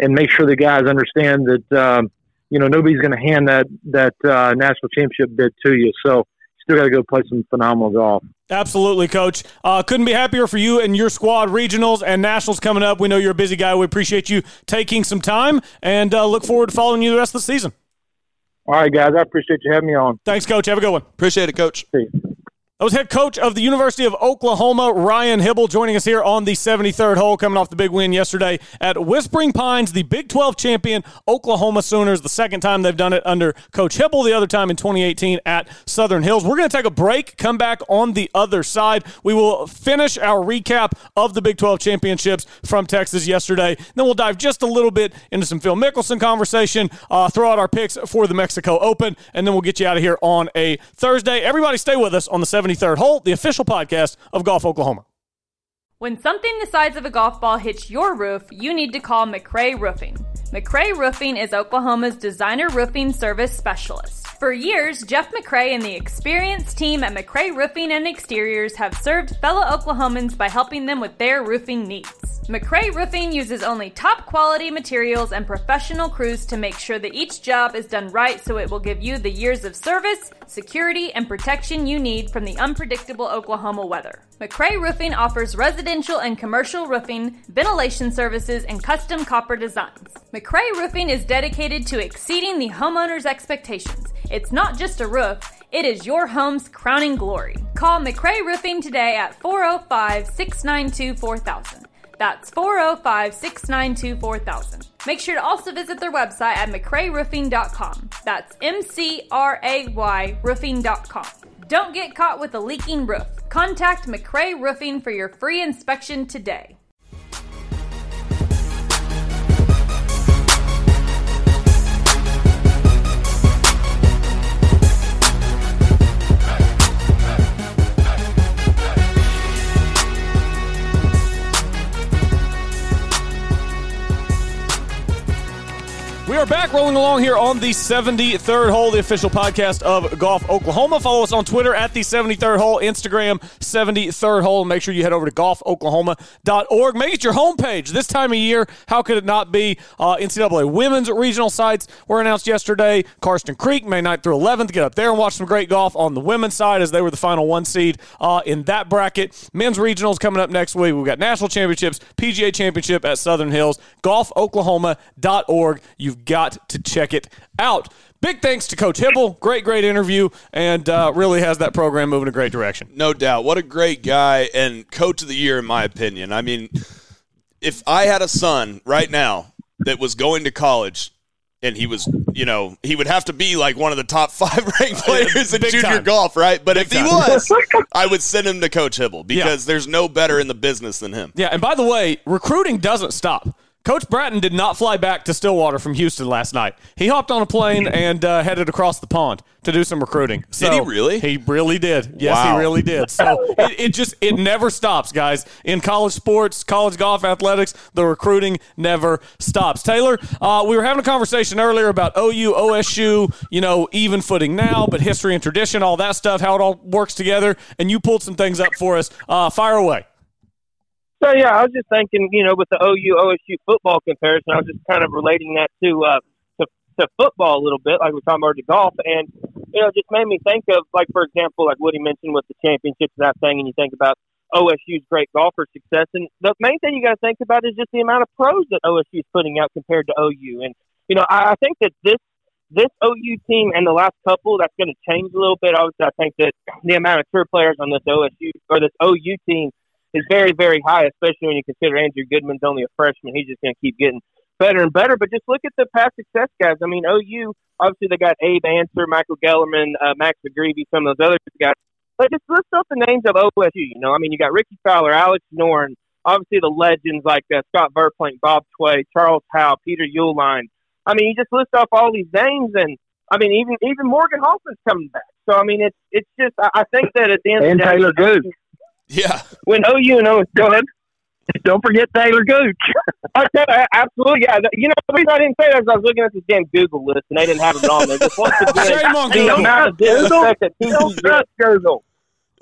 and make sure the guys understand that um, you know nobody's going to hand that that uh, national championship bid to you. So you still got to go play some phenomenal golf. Absolutely, Coach. Uh, couldn't be happier for you and your squad. Regionals and nationals coming up. We know you're a busy guy. We appreciate you taking some time and uh, look forward to following you the rest of the season. All right, guys, I appreciate you having me on. Thanks, Coach. Have a good one. Appreciate it, Coach. That was head coach of the University of Oklahoma, Ryan Hybl, joining us here on the 73rd hole, coming off the big win yesterday at Whispering Pines, the Big 12 champion Oklahoma Sooners. The second time they've done it under Coach Hybl, the other time in 2018 at Southern Hills. We're going to take a break, come back on the other side. We will finish our recap of the Big 12 championships from Texas yesterday. Then we'll dive just a little bit into some Phil Mickelson conversation, uh, throw out our picks for the Mexico Open, and then we'll get you out of here on a Thursday. Everybody stay with us on the 73rd hole, the official podcast of Golf Oklahoma. When something the size of a golf ball hits your roof, you need to call McRae Roofing. McRae Roofing is Oklahoma's designer roofing service specialist. For years, Jeff McRae and the experienced team at McRae Roofing and Exteriors have served fellow Oklahomans by helping them with their roofing needs. McRae Roofing uses only top quality materials and professional crews to make sure that each job is done right so it will give you the years of service, security, and protection you need from the unpredictable Oklahoma weather. McRae Roofing offers residential and commercial roofing, ventilation services, and custom copper designs. McRae Roofing is dedicated to exceeding the homeowner's expectations. It's not just a roof, it is your home's crowning glory. Call McRae Roofing today at 405 692 4000. That's 405 692 4000. Make sure to also visit their website at mccrayroofing.com. That's M C R A Y roofing.com. Don't get caught with a leaking roof. Contact McCray Roofing for your free inspection today. We are back rolling along here on the 73rd hole, the official podcast of Golf Oklahoma. Follow us on Twitter at the 73rd hole, Instagram 73rd hole. Make sure you head over to golfoklahoma.org. Make it your homepage this time of year. How could it not be? Uh, NCAA women's regional sites were announced yesterday. Karsten Creek, May 9th through 11th. Get up there and watch some great golf on the women's side as they were the final one seed uh, in that bracket. Men's regionals coming up next week. We've got national championships, PGA championship at Southern Hills, golfoklahoma.org. You've got to check it out. Big thanks to Coach Hybl. Great, great interview, and uh, really has that program moving a great direction. No doubt. What a great guy and coach of the year, in my opinion. I mean, if I had a son right now that was going to college and he was, you know, he would have to be like one of the top five ranked players in junior time. golf, right? But Big if he time. was, I would send him to Coach Hybl because there's no better in the business than him. Yeah, and by the way, recruiting doesn't stop. Coach Bratton did not fly back to Stillwater from Houston last night. He hopped on a plane and uh, headed across the pond to do some recruiting. So he really? He really did. Yes, Wow. he really did. So it, it just it never stops, guys. In college sports, college golf, athletics, the recruiting never stops. Taylor, uh, we were having a conversation earlier about OU, OSU, you know, even footing now, but history and tradition, all that stuff, how it all works together, and you pulled some things up for us. Uh, fire away. So yeah, I was just thinking, you know, with the OU OSU football comparison, I was just kind of relating that to uh, to, to football a little bit, like we're talking about to golf, and you know, it just made me think of, like for example, like Woody mentioned with the championships and that thing, and you think about OSU's great golfer success, and the main thing you got to think about is just the amount of pros that OSU is putting out compared to OU, and you know, I, I think that this this OU team and the last couple that's going to change a little bit. Obviously, I think that the amount of tour players on this OSU or this OU team is very, very high, especially when you consider Andrew Goodman's only a freshman. He's just going to keep getting better and better. But just look at the past success guys. I mean, OU, obviously, they got Abe Ancer, Michael Gellerman, uh, Max McGreevy, some of those other guys. But just list up the names of OSU. You know, I mean, you got Rickie Fowler, Alex Noren, obviously the legends like uh, Scott Verplank, Bob Tway, Charles Howell, Peter Uihlein. I mean, you just list off all these names, and I mean, even even Morgan Hoffman's coming back. So I mean, it's it's just I, I think that at the end And of the day, Taylor Gooch. Yeah. when OU and OSU, go ahead. Don't forget Taylor Gooch. I tell you, absolutely, yeah. You know, the reason I didn't say that is I was looking at this damn Google list and they didn't have it on there. Just once again, Shame on the amount of disrespect that TCU gets. Google.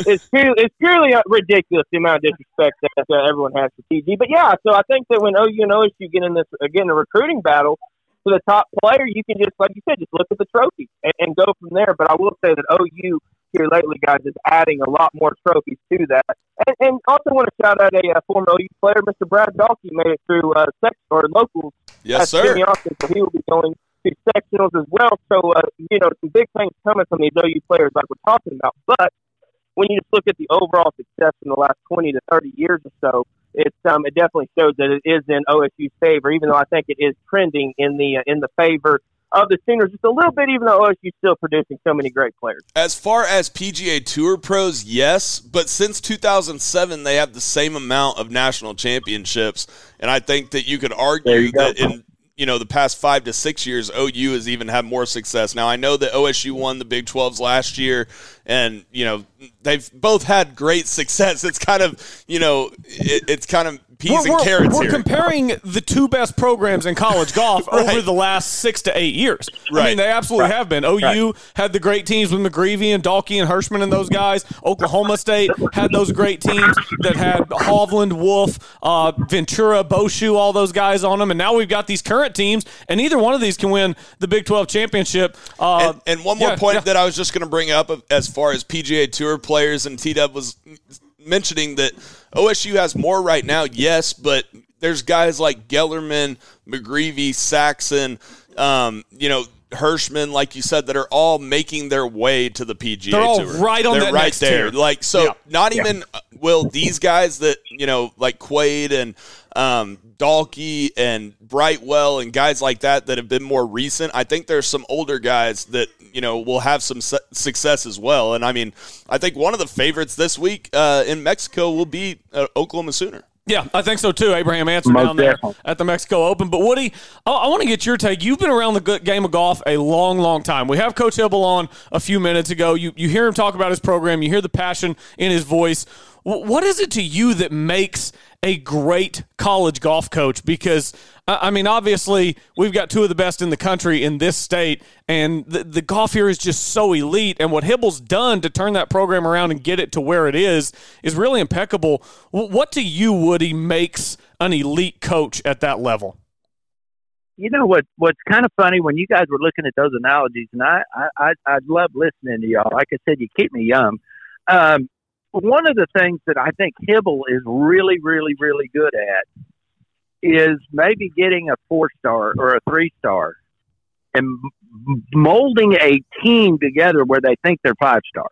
It's purely, it's purely uh, ridiculous the amount of disrespect that uh, everyone has for TG. But yeah, so I think that when OU and OSU get in this again get in a recruiting battle for the top player, you can just like you said, just look at the trophy and, and go from there. But I will say that OU here lately, guys, is adding a lot more trophies to that. And, and also want to shout out a uh, former OU player, Mr. Brad Dalke, made it through uh, sec or locals Yes, sir. Austin, so he will be going to sectionals as well. So, uh, you know, some big things coming from these OU players like we're talking about. But when you just look at the overall success in the last 20 to 30 years or so, it's um, it definitely shows that it is in OSU's favor, even though I think it is trending in the uh, in the favor of the Sooners just a little bit, even though OSU's still producing so many great players. As far as PGA Tour pros, yes, but since 2007, they have the same amount of national championships, and I think that you could argue you that in you know the past five to six years, OU has even had more success. Now I know that OSU won the Big 12s last year, and you know they've both had great success. It's kind of you know it, it's kind of peas and carrots we're here. comparing the two best programs in college golf Right. over the last six to eight years. I mean, they absolutely have been. OU had the great teams with McGreevy and Dalke and Hirschman and those guys. Oklahoma State had those great teams that had Hovland, Wolff, uh, Ventura, Bauchou, all those guys on them. And now we've got these current teams, and either one of these can win the Big 12 championship. Uh, and, and one more yeah, point yeah. that I was just going to bring up as far as PGA Tour players and T Dub was mentioning that OSU has more right now, yes, but there's guys like Gellerman, McGreevy, Saxon, um, you know. Hirschman, like you said, that are all making their way to the PGA They're all Tour. right on They're right there. tier. Like so, Yeah. not even uh, will these guys that you know, like Quade and um, Dalke and Brightwell and guys like that that have been more recent. I think there's some older guys that you know will have some su- success as well. And I mean, I think one of the favorites this week uh, in Mexico will be uh, Oklahoma Sooner. Yeah, I think so too. Abraham Ancer Most down there definitely. at the Mexico Open. But Woody, I, I want to get your take. You've been around the good game of golf a long, long time. We have Coach Hybl on a few minutes ago. You you hear him talk about his program. You hear the passion in his voice. What is it to you that makes a great college golf coach? Because I I mean, obviously, we've got two of the best in the country in this state, and the, the golf here is just so elite. And what Hybl's done to turn that program around and get it to where it is is really impeccable. What to you, Woody, makes an elite coach at that level? you know what what's kind of funny when you guys were looking at those analogies and i i i I love listening to y'all like i said you keep me young um one of the things that i think Hybl is really really really good at is maybe getting a four star or a three star and molding a team together where they think they're five stars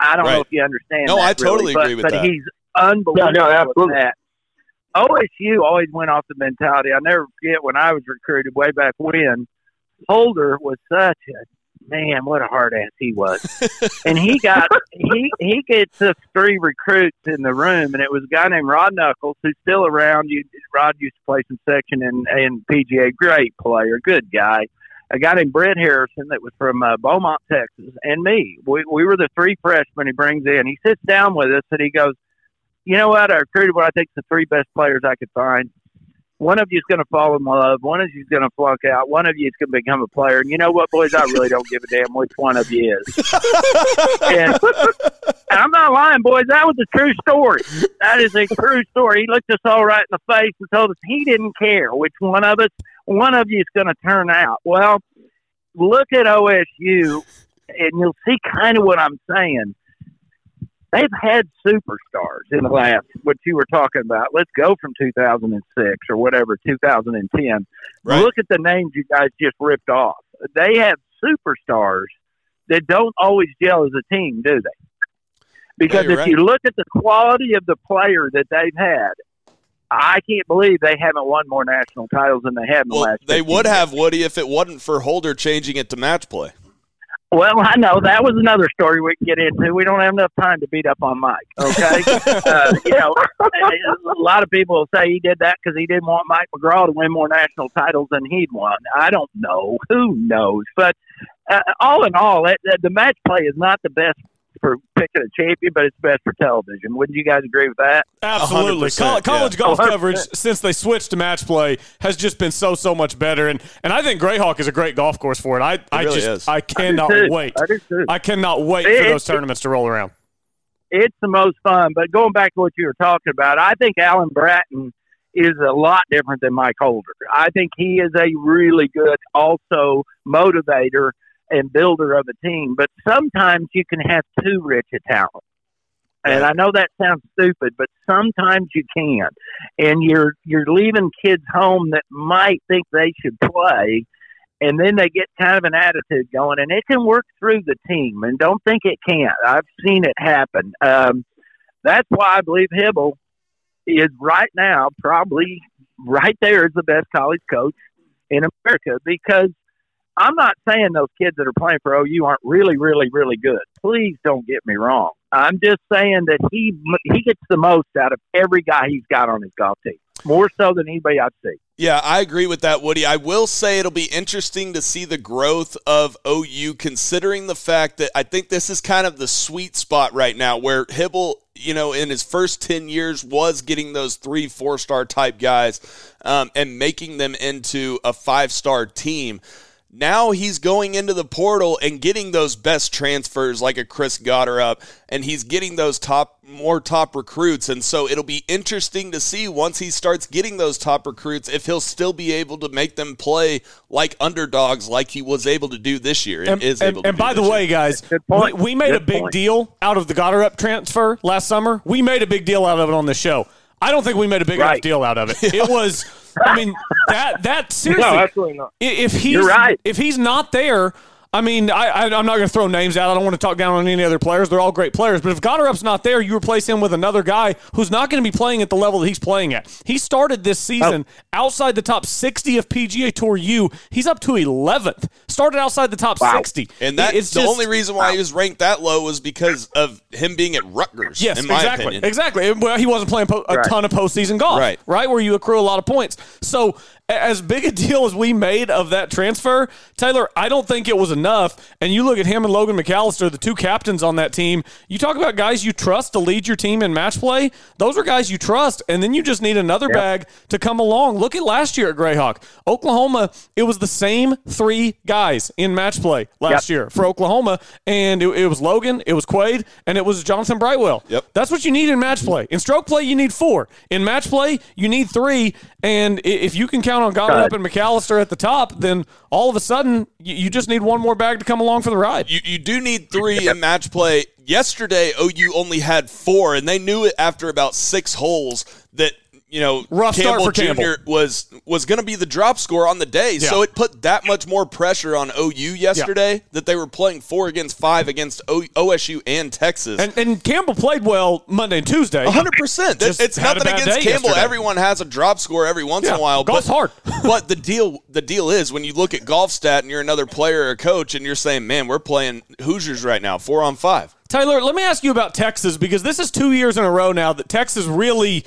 i don't know if you understand No, that I really, totally but, agree with but that. he's unbelievable No, no, with absolutely. that OSU always went off the mentality. I'll never forget when I was recruited way back when. Holder was such a man. What a hard ass he was, and he got he he gets us three recruits in the room, and it was a guy named Rod Knuckles who's still around. You Rod used to play some section in in PGA. Great player, good guy. A guy named Brett Harrison that was from uh, Beaumont, Texas, and me. We we were the three freshmen he brings in. He sits down with us and he goes, you know what? I recruited what I think the three best players I could find. One of you is going to fall in love. One of you is going to flunk out. One of you is going to become a player. And you know what, boys? I really don't give a damn which one of you is. and, I'm not lying, boys. That was a true story. That is a true story. He looked us all right in the face and told us he didn't care which one of us, one of you is going to turn out. Well, look at OSU, and you'll see kind of what I'm saying they've had superstars in the last what you were talking about. Let's go from 2006 or whatever 2010. Right. Look at the names you guys just ripped off. They have superstars that don't always gel as a team, do they? Because you're if right. you look at the quality of the player that they've had, I can't believe they haven't won more national titles than they have in the last. they would years. have Woody if it wasn't for Holder changing it to match play. Well, I know that was another story we can get into. We don't have enough time to beat up on Mike. Okay, uh, you know, a lot of people will say he did that because he didn't want Mike McGraw to win more national titles than he'd won. I don't know. Who knows? But uh, all in all, it, the match play is not the best for picking a champion, but it's best for television. Wouldn't you guys agree with that? Absolutely. 100%, Col- college yeah. golf 100%. coverage since they switched to match play has just been so so much better and and I think Grayhawk is a great golf course for it. I I really just is. I cannot too. wait. I. I cannot wait for those tournaments to roll around. it's the most fun. But going back to what you were talking about, I think Alan Bratton is a lot different than Mike Holder. I think he is a really good, also motivator and builder of a team. But sometimes you can have too rich a talent. And I know that sounds stupid, but sometimes you can. And you're you're leaving kids home that might think they should play and then they get kind of an attitude going, and it can work through the team. And don't think it can't. I've seen it happen. Um, that's why I believe Hybl is right now probably right there as the best college coach in America because I'm not saying those kids that are playing for OU aren't really, really, really good. Please don't get me wrong. I'm just saying that he he gets the most out of every guy he's got on his golf team, more so than anybody I've seen. Yeah, I agree with that, Woody. I will say it'll be interesting to see the growth of OU, considering the fact that I think this is kind of the sweet spot right now where Hybl, you know, in his first 10 years was getting those three, four star type guys um, and making them into a five star team. Now he's going into the portal and getting those best transfers like a Chris Gotterup, and he's getting those top, more top recruits. And so it'll be interesting to see once he starts getting those top recruits if he'll still be able to make them play like underdogs, like he was able to do this year and, And, is and- able to. and do by the this way, year. guys, we, point. we made a big point. deal out of the Gotterup transfer last summer. We made a big deal out of it on the show. I don't think we made a big enough deal out of it. It was, I mean, that that seriously. No, absolutely not. If he's You're right. if he's not there, I mean, I, I, am not going to throw names out. I don't want to talk down on any other players. They're all great players. But if Gotterup's not there, you replace him with another guy who's not going to be playing at the level that he's playing at. He started this oh. season oh. outside the top 60 of PGA Tour U. He's up to 11th. Started outside the top wow. 60. And that's it's the just, only reason why wow. he was ranked that low was because of him being at Rutgers. Yes, exactly. Opinion. Exactly. Well, he wasn't playing po- a right. ton of postseason golf, right? Right, where you accrue a lot of points. So as big a deal as we made of that transfer, Taylor, I don't think it was enough. And you look at him and Logan McAllister, the two captains on that team. You talk about guys you trust to lead your team in match play. Those are guys you trust, and then you just need another yep. bag to come along. Look at last year at Grayhawk, Oklahoma. It was the same three guys in match play last yep. year for Oklahoma, and it, it, was Logan, it was Quade, and it was Jonathan Brightwell. Yep, that's what you need in match play. In stroke play, you need four. In match play, you need three. And if you can count on Gotterup and McAllister at the top, then all of a sudden you, just need one more bag to come along for the ride. You, you do need three in match play. Yesterday, OU only had four, and they knew it after about six holes that you know, Rough Campbell Jr. Campbell. was was going to be the drop score on the day, yeah. so it put that much more pressure on OU yesterday yeah. that they were playing four against five against o- OSU and Texas. And, and, Campbell played well Monday and Tuesday. hundred percent. It's nothing against Campbell. Yesterday. Everyone has a drop score every once yeah. in a while. Golf's but, hard. but the deal the deal is when you look at golf stat and you're another player or coach and you're saying, "Man, we're playing Hoosiers right now, four on five. Tyler, let me ask you about Texas because this is two years in a row now that Texas really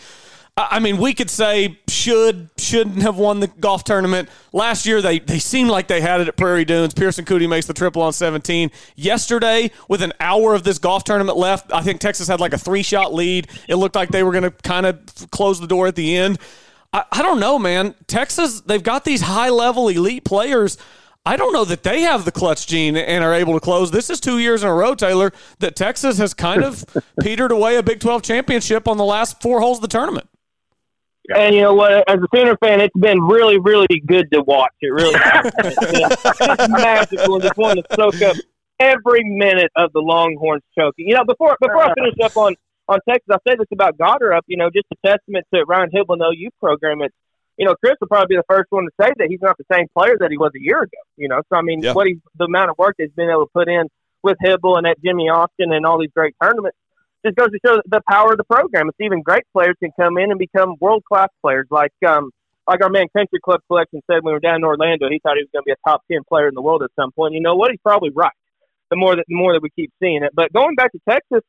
I mean, we could say should shouldn't have won the golf tournament last year. They they seemed like they had it at Prairie Dunes. Pearson Coody makes the triple on 17 yesterday. With an hour of this golf tournament left, I think Texas had like a three shot lead. It looked like they were going to kind of close the door at the end. I, I don't know, man. Texas, they've got these high level elite players. I don't know that they have the clutch gene and are able to close. This is two years in a row, Taylor, that Texas has kind of petered away a Big 12 championship on the last four holes of the tournament. And you know what? As a Sooner fan, it's been really, really good to watch. It really it's magical. Just want to soak up every minute of the Longhorns choking. You know, before before I finish up on on Texas, I say this about Gotterup. Up. You know, just a testament to Ryan Hybl and the OU program. It's you know, Chris will probably be the first one to say that he's not the same player that he was a year ago. You know, so I mean, yeah. what he the amount of work he's been able to put in with Hybl and at Jimmie Austin and all these great tournaments just goes to show the power of the program. It's even great players can come in and become world class players, like um, like our man Country Club Collection said when we were down in Orlando. He thought he was going to be a top ten player in the world at some point. You know what? He's probably right. The more that the more that we keep seeing it. But going back to Texas,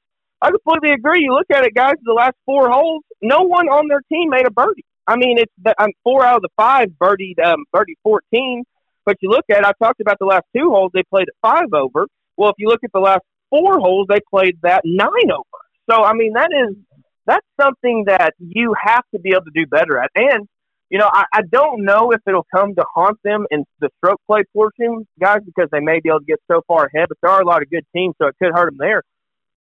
I completely agree. You look at it, guys. The last four holes, no one on their team made a birdie. I mean, it's the, um, four out of the five birdied um, birdie fourteen. But you look at, I talked about the last two holes. They played at five over. Well, if you look at the last four holes, they played that nine over. So, I mean, that is that's something that you have to be able to do better at. And you know, I, I don't know if it'll come to haunt them in the stroke play portion, guys, because they may be able to get so far ahead. But there are a lot of good teams, so it could hurt them there.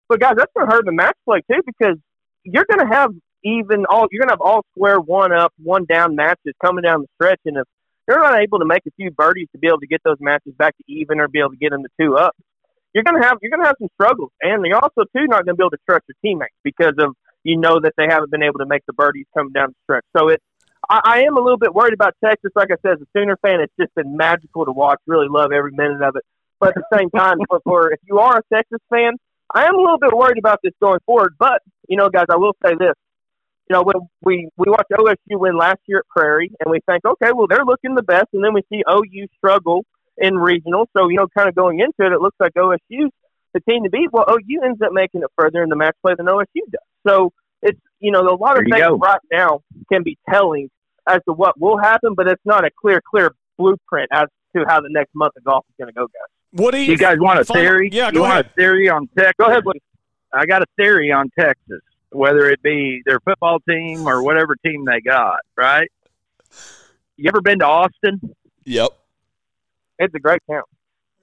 But guys, that's going to hurt them match play too, because you're going to have even all you're going to have all square one up, one down matches coming down the stretch, and if you're not able to make a few birdies to be able to get those matches back to even or be able to get them to two up, you're gonna have you're gonna have some struggles, and you're also too not gonna be able to trust your teammates because of you know that they haven't been able to make the birdies come down the stretch. So it, I, I am a little bit worried about Texas. Like I said, as a Sooner fan, it's just been magical to watch. Really love every minute of it. But at the same time, for, for if you are a Texas fan, I am a little bit worried about this going forward. But you know, guys, I will say this: you know, when we we watched OSU win last year at Prairie, and we think, okay, well, they're looking the best, and then we see OU struggle in regional. So, you know, kind of going into it, it looks like OSU's the team to beat. Well, OU ends up making it further in the match play than OSU does. So it's, you know, a lot of things go. right now can be telling as to what will happen, but it's not a clear, clear blueprint as to how the next month of golf is going to go, guys. What do you, you guys want a theory? Yeah, go you ahead. want a theory on Texas? Go ahead, buddy. I got a theory on Texas, whether it be their football team or whatever team they got, right? You ever been to Austin? Yep. It's a great town.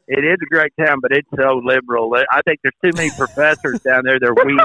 It is a great town, but it's so liberal. I think there's too many professors down there. They're weak.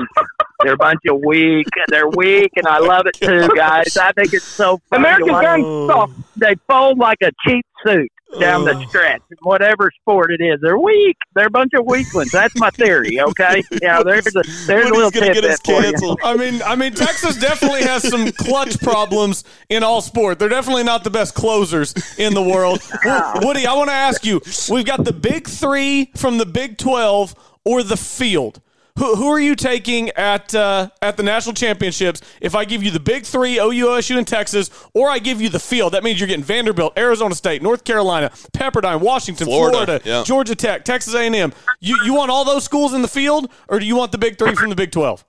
They're a bunch of weak. They're weak, and I love it too, guys. I think it's so funny. American guns soft. They fold like a cheap suit. Down the stretch, whatever sport it is. They're weak. They're a bunch of weaklings. That's my theory. Okay, yeah. There's a there's a little tidbit for you. I mean, I mean, Texas definitely has some clutch problems in all sport. They're definitely not the best closers in the world. Woody, I want to ask you: We've got the Big Three from the Big Twelve or the field. Who, who are you taking at uh, at the national championships? If I give you the Big Three, OU, OSU, and Texas, or I give you the field, that means you're getting Vanderbilt, Arizona State, North Carolina, Pepperdine, Washington, Florida, Florida, yeah. Georgia Tech, Texas A&M. You you want all those schools in the field, or do you want the Big Three from the Big Twelve?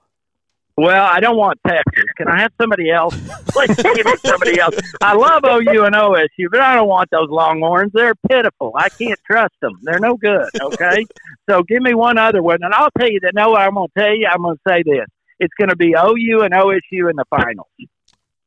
Well, I don't want Texas. Can I have somebody else? Please give me somebody else. I love OU and OSU, but I don't want those Longhorns. They're pitiful. I can't trust them. They're no good. Okay, so give me one other one, and I'll tell you that. No, I'm going to tell you. I'm going to say this. It's going to be OU and OSU in the finals.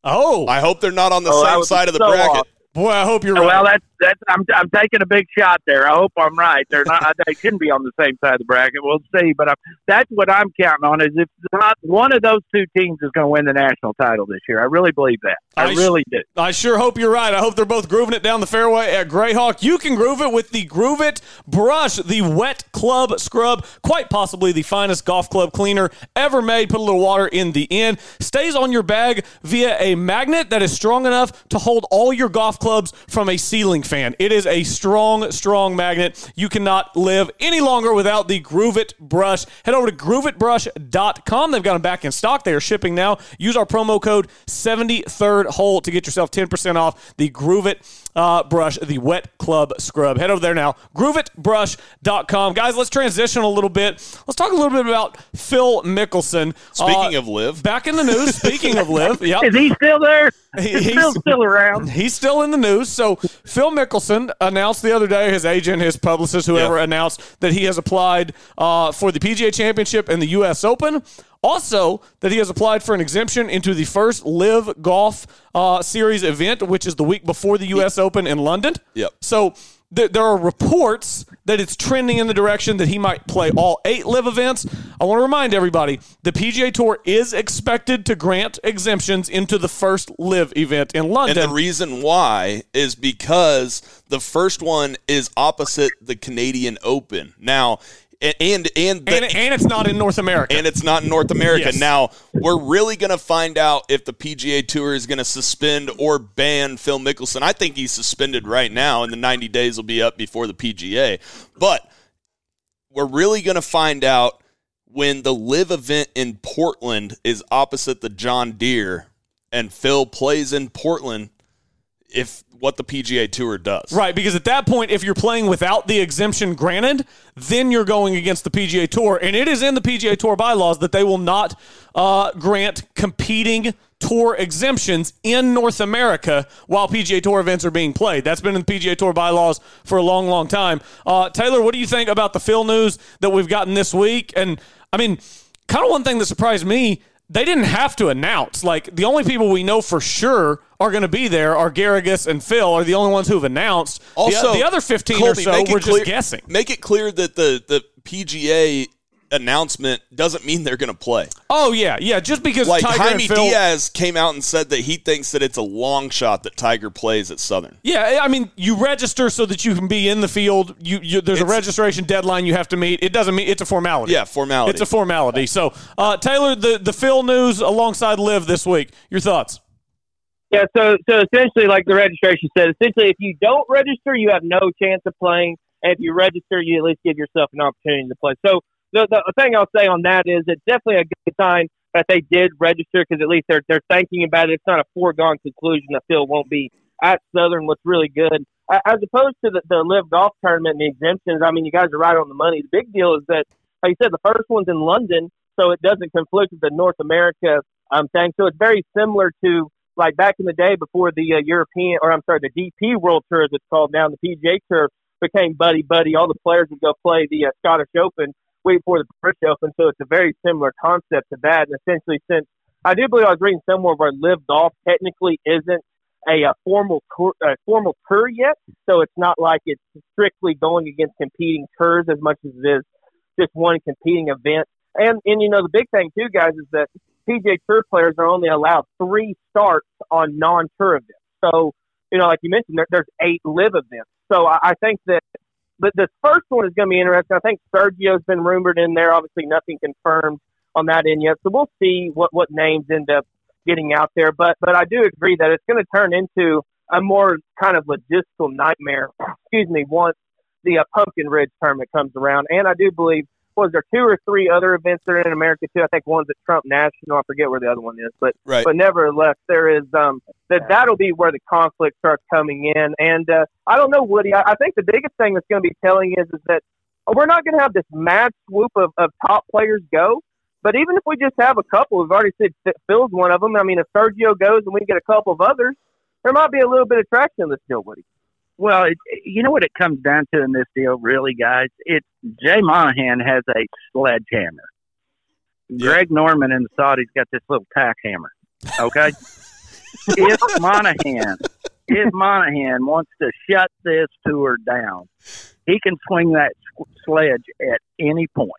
Oh, I hope they're not on the Oh, same side of the so bracket. off. Boy, I hope you're right. Well, that's that's. I'm I'm taking a big shot there. I hope I'm right. They're not. They shouldn't be on the same side of the bracket. We'll see. But I'm, that's what I'm counting on. Is if not one of those two teams is going to win the national title this year. I really believe that. I, I sh- really do. I sure hope you're right. I hope they're both grooving it down the fairway at Grayhawk. You can groove it with the Groove It brush, the wet club scrub, quite possibly the finest golf club cleaner ever made. Put a little water in the end. Stays on your bag via a magnet that is strong enough to hold all your golf clubs from a ceiling fan. It is a strong, strong magnet. You cannot live any longer without the Groove It brush. Head over to grooveitbrush.com. They've got them back in stock. They are shipping now. Use our promo code 73rd hole to get yourself 10% off the Groove It uh, brush, the wet club scrub. Head over there now, grooveitbrush.com. Guys, let's transition a little bit. Let's talk a little bit about Phil Mickelson. Speaking Uh, of LIV, back in the news, speaking of LIV, yep. Is he still there? He- Is he's- Phil still around? He's still in the news. So Phil Mickelson announced the other day, his agent, his publicist, whoever Yeah. announced that he has applied uh, for the PGA Championship and the U.S. Open. Also, that he has applied for an exemption into the first LIV Golf uh, Series event, which is the week before the U.S. Open in London. Yep. So th- there are reports that it's trending in the direction that he might play all eight LIV events. I want to remind everybody the PGA Tour is expected to grant exemptions into the first LIV event in London. and the reason why is because the first one is opposite the Canadian Open. Now, and and and, the, and, and it's not in North America. and it's not in North America. Yes. Now, we're really going to find out if the PGA Tour is going to suspend or ban Phil Mickelson. I think he's suspended right now, and the 90 days will be up before the PGA. But we're really going to find out when the LIV event in Portland is opposite the John Deere and Phil plays in Portland if what the PGA Tour does. Right, because at that point, if you're playing without the exemption granted, then you're going against the PGA Tour, and it is in the PGA Tour bylaws that they will not uh, grant competing tour exemptions in North America while PGA Tour events are being played. That's been in the PGA Tour bylaws for a long, long time. Uh, Taylor, what do you think about the Phil news that we've gotten this week? And I mean, kind of one thing that surprised me. They didn't have to announce. Like the only people we know for sure are going to be there are Garrigus and Phil are the only ones who've announced. The- Also, the, other fifteen Colby, or so were clear- just guessing. Make it clear that the the PGA announcement doesn't mean they're going to play. Oh yeah, yeah. Just because Like Tiger Jaime Phil, Diaz came out and said that he thinks that it's a long shot that Tiger plays at Southern. Yeah, I mean, you register so that you can be in the field. You, you there's a registration deadline you have to meet. It doesn't mean it's a formality. Yeah, formality. It's a formality. So, uh, Taylor, the the Phil news alongside LIV this week. Your thoughts? Yeah, so so essentially, like the registration said, essentially, if you don't register, you have no chance of playing, and if you register, you at least give yourself an opportunity to play. So the the thing I'll say on that is it's definitely a good sign that they did register because at least they're they're thinking about it. It's not a foregone conclusion that Phil won't be at Southern. What's really good, as opposed to the, the LIV Golf Tournament and the exemptions. I mean, you guys are right on the money. The big deal is that, like you said, the first one's in London, so it doesn't conflict with the North America um, thing. So it's very similar to like back in the day before the uh, European, or I'm sorry, the DP World Tour, as it's called now, the PGA Tour became buddy buddy. All the players would go play the uh, Scottish Open way before the British Open, so it's a very similar concept to that. And essentially, since I do believe I was reading somewhere where LIV Golf technically isn't a, uh formal tour, a formal tour yet, so it's not like it's strictly going against competing tours as much as it is just one competing event. And and you know the big thing too, guys, is that PGA Tour players are only allowed three starts on non-tour events. So you know, like you mentioned, there, there's eight LIV events. So I, I think that but the first one is going to be interesting. I think Sergio's been rumored in there. Obviously, nothing confirmed on that end yet. So we'll see what what names end up getting out there. But but I do agree that it's going to turn into a more kind of logistical nightmare. Excuse me. Once the uh, Pumpkin Ridge tournament comes around, and I do believe was there two or three other events that are in America too? I think one's at Trump National. I forget where the other one is, but Right. but nevertheless, there is um that that'll be where the conflict starts coming in. And uh, I don't know, Woody. I, I think the biggest thing that's going to be telling is is that we're not going to have this mad swoop of, of top players go. But even if we just have a couple, we've already said Phil's one of them. I mean, if Sergio goes and we get a couple of others, there might be a little bit of traction in this deal, Woody. Well, it, you know what it comes down to in this deal, really, guys. It's Jay Monahan has a sledgehammer. Greg Norman and the Saudis got this little tack hammer. Okay, if Monahan, if Monahan wants to shut this tour down, he can swing that sledge at any point.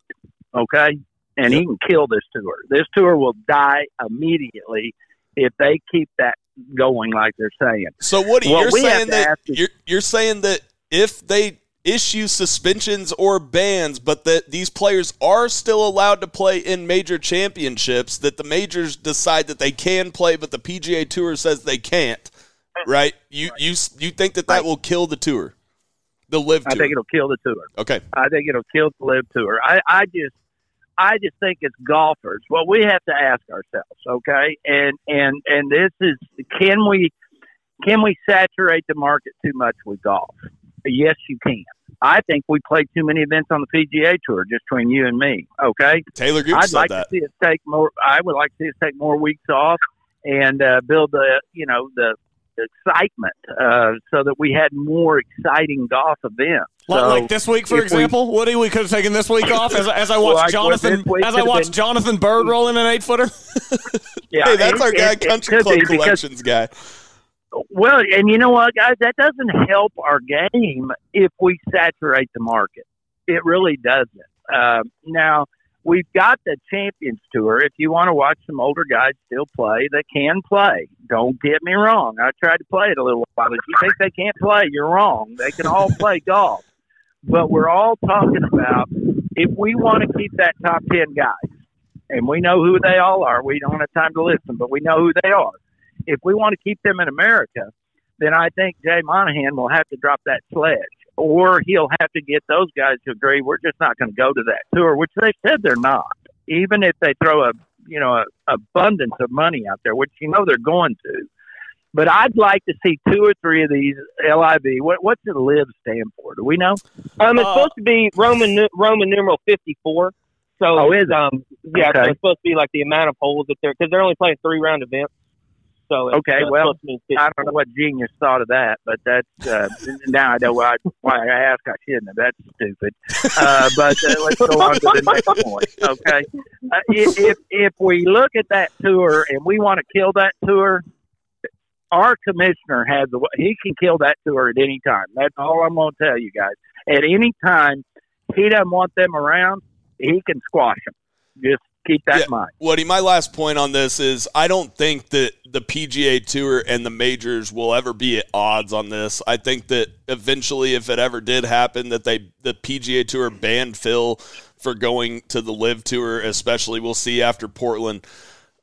Okay, and he can kill this tour. This tour will die immediately if they keep that going like they're saying. So What you're we have saying that you're you're saying that if they issue suspensions or bans, but that these players are still allowed to play in major championships, that the majors decide that they can play, but the PGA Tour says they can't. Right? You you you think that that will kill the tour, the LIV I think it'll kill the tour. okay. I think it'll kill the LIV tour. I, I just I just think it's golfers. Well, we have to ask ourselves, okay? And and and this is can we can we saturate the market too much with golf? Yes, you can. I think we play too many events on the PGA Tour just between you and me. Okay, Taylor Gooch I'd like that. to see us take more. I would like to see us take more weeks off and uh, build the you know the excitement uh, so that we had more exciting golf events. Like, So like this week, for if we- example, Woody, we could have taken this week off as, as I watched well, Jonathan as I watched been- Jonathan Bird rolling an eight footer. Yeah, hey, that's it- our guy, it- it Country could Club be because- Collections guy. Well, and you know what, guys, that doesn't help our game if we saturate the market. It really doesn't. Um, now we've got the Champions Tour. If you want to watch some older guys still play, they can play. Don't get me wrong. I tried to play it a little while. If you think they can't play, you're wrong. They can all play golf. But we're all talking about if we want to keep that top ten guys, and we know who they all are. We don't have time to listen, but we know who they are. If we want to keep them in America, then I think Jay Monahan will have to drop that sledge, or he'll have to get those guys to agree we're just not going to go to that tour, which they said they're not. Even if they throw a you know a abundance of money out there, which you know they're going to. But I'd like to see two or three of these LIV. What what's the live stand for? Do we know? Um, it's Uh, supposed to be Roman Roman numeral fifty four. So Oh, is it's, it? um yeah, so it's supposed to be like the amount of holes that they're because they're only playing three round events. So it's, Okay, uh, well, supposed to mean I don't know what genius thought of that, but that's uh, now I know why, I, why I asked. I shouldn't have. That's stupid. Uh, but uh, let's go on to the next point. Okay, uh, if, if if we look at that tour and we want to kill that tour, our commissioner has a he can kill that tour at any time. That's all I'm going to tell you guys. At any time, he doesn't want them around. He can squash them. Just keep that Yeah. in mind. Woody, my last point on this is I don't think that the PGA Tour and the majors will ever be at odds on this. I think that eventually, if it ever did happen, that they the PGA Tour banned Phil for going to the LIV Tour, especially we'll see after Portland.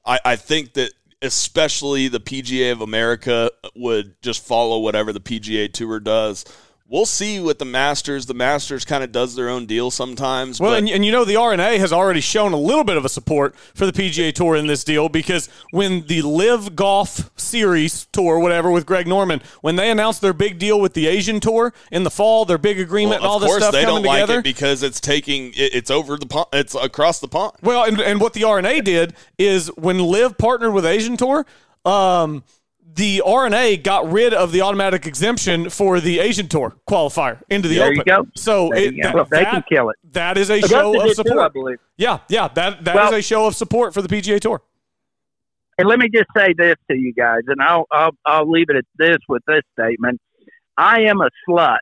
I, I think that especially the PGA of America would just follow whatever the PGA Tour does. We'll see with the Masters. The Masters kind of does their own deal sometimes. Well, but and, and you know the R&A has already shown a little bit of a support for the PGA Tour in this deal because when the LIV Golf Series Tour, whatever, with Greg Norman, when they announced their big deal with the Asian Tour in the fall, their big agreement Well, and all of this course stuff they coming don't like together. it because it's taking it, it's over the pond it's across the pond Well, and, and what the R&A did is when LIV partnered with Asian Tour, um, the R&A got rid of the automatic exemption for the Asian Tour qualifier into the There Open. you go. So There it, you go. that, They can kill it. That is a Augusta show of did too, I support. believe. Yeah, yeah, that that is Well- a show of support for the PGA Tour. And let me just say this to you guys, and I'll I'll, I'll leave it at this with this statement. I am a slut,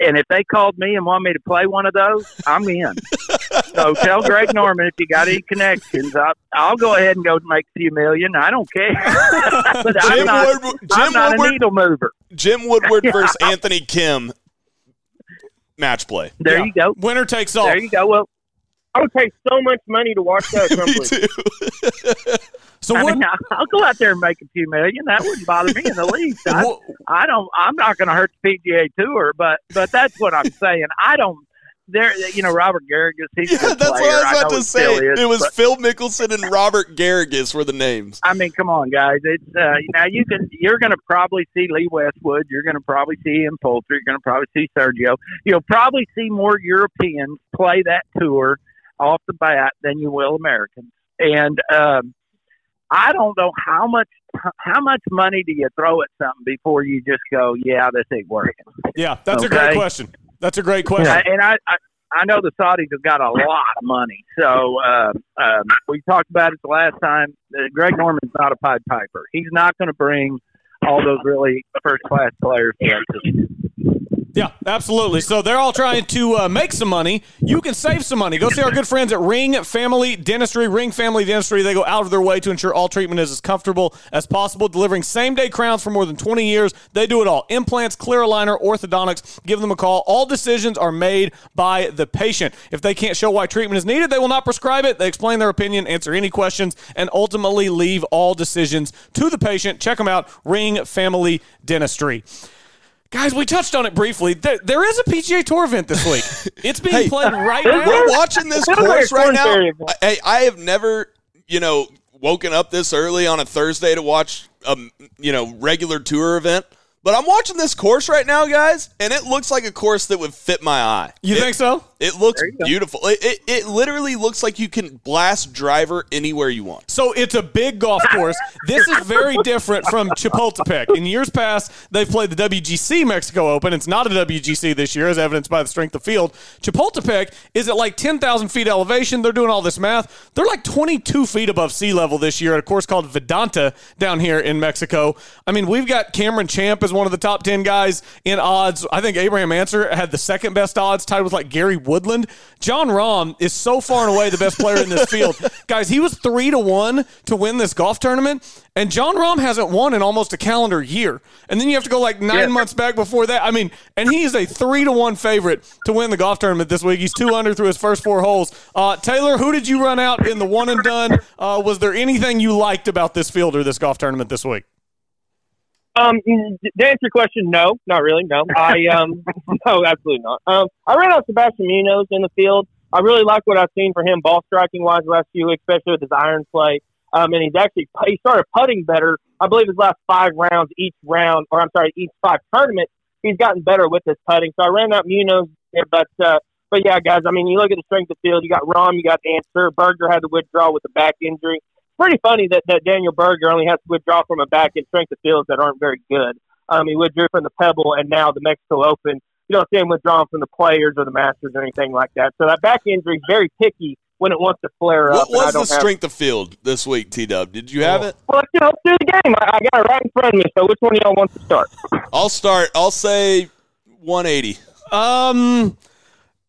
and if they called me and want me to play one of those, I'm in. so tell Greg Norman if you got any connections. I, I'll go ahead and go make a few million. I don't care. but I'm Jim not, Woodward- I'm Jim not Woodward- a needle mover. Jim Woodward versus Anthony Kim match play. There Yeah. you go. Winner takes all. There you go. Well, I would pay so much money to watch that. Me Crumbly. too. So I what? mean, I'll go out there and make a few million. That wouldn't bother me in the least. I, what- I don't. I'm not going to hurt the PGA Tour, but but that's what I'm saying. I don't. There, you know, Robert Garrigus. He's Yeah, good that's what. I was about know to say. is, It was but- Phil Mickelson and Robert Garrigus were the names. I mean, come on, guys. It's uh, now you can. You're going to probably see Lee Westwood. You're going to probably see Ian Poulter. You're going to probably see Sergio. You'll probably see more Europeans play that tour off the bat than you will Americans. And um, I don't know how much how much money do you throw at something before you just go, yeah, this ain't working. Yeah, that's a great question. That's a great question. Uh, and I, I I know the Saudis have got a lot of money. So uh, um, we talked about it the last time. Uh, Greg Norman's not a Pied Piper. He's not going to bring all those really first class players to that. Yeah, absolutely. So they're all trying to uh, make some money. You can save some money. Go see our good friends at Ring Family Dentistry. Ring Family Dentistry, they go out of their way to ensure all treatment is as comfortable as possible, delivering same day crowns for more than 20 years. They do it all implants, clear aligner, orthodontics. Give them a call. All decisions are made by the patient. If they can't show why treatment is needed, they will not prescribe it. They explain their opinion, answer any questions, and ultimately leave all decisions to the patient. Check them out, Ring Family Dentistry. Guys, we touched on it briefly. There, there is a PGA Tour event this week. It's being Hey, played right now. We're watching this course right now. Ferry. Hey, I have never, you know, woken up this early on a Thursday to watch a, you know, regular tour event. But I'm watching this course right now, guys, and it looks like a course that would fit my eye. You It- think so? It looks There you go. beautiful. It, it, it literally looks like you can blast driver anywhere you want. So it's a big golf course. This is very different from Chapultepec. In years past, they've played the WGC Mexico Open. It's not a WGC this year, as evidenced by the strength of field. Chapultepec is at like 10,000 feet elevation. They're doing all this math. They're like 22 feet above sea level this year at a course called Vidanta down here in Mexico. I mean, we've got Cameron Champ as one of the top 10 guys in odds. I think Abraham Ancer had the second best odds, tied with like Gary Woodland. Jon Rahm is so far and away the best player in this field. Guys, he was three to one to win this golf tournament, and Jon Rahm hasn't won in almost a calendar year. And then you have to go like nine Yeah. months back before that. I mean, and he is a three to one favorite to win the golf tournament this week. He's two under through his first four holes. Uh, Taylor, who did you run out in the one and done? Uh, was there anything you liked about this field or this golf tournament this week? Um, to answer your question, no, not really. No, I um, no, absolutely not. Um, I ran out Sebastian Munoz in the field. I really like what I've seen for him ball striking wise last few weeks, especially with his iron play. Um, and he's actually he started putting better. I believe his last five rounds, each round, or I'm sorry, each five tournaments, he's gotten better with his putting. So I ran out Munoz there, but uh, but yeah, guys, I mean, you look at the strength of the field. You got Rahm, you got Ancer. Berger had to withdraw with a back injury. It's pretty funny that, that Daniel Berger only has to withdraw from a back and strength of fields that aren't very good. Um, he withdrew from the Pebble and now the Mexico Open. You don't see him withdrawing from the Players or the Masters or anything like that. So that back injury is very picky when it wants to flare up. What was don't the have- strength of field this week, T Dub? Did you have it? Well, let's, do- let's do the game. I, I got it right in front of me. So which one of y'all wants to start? I'll start. I'll say 180. Um,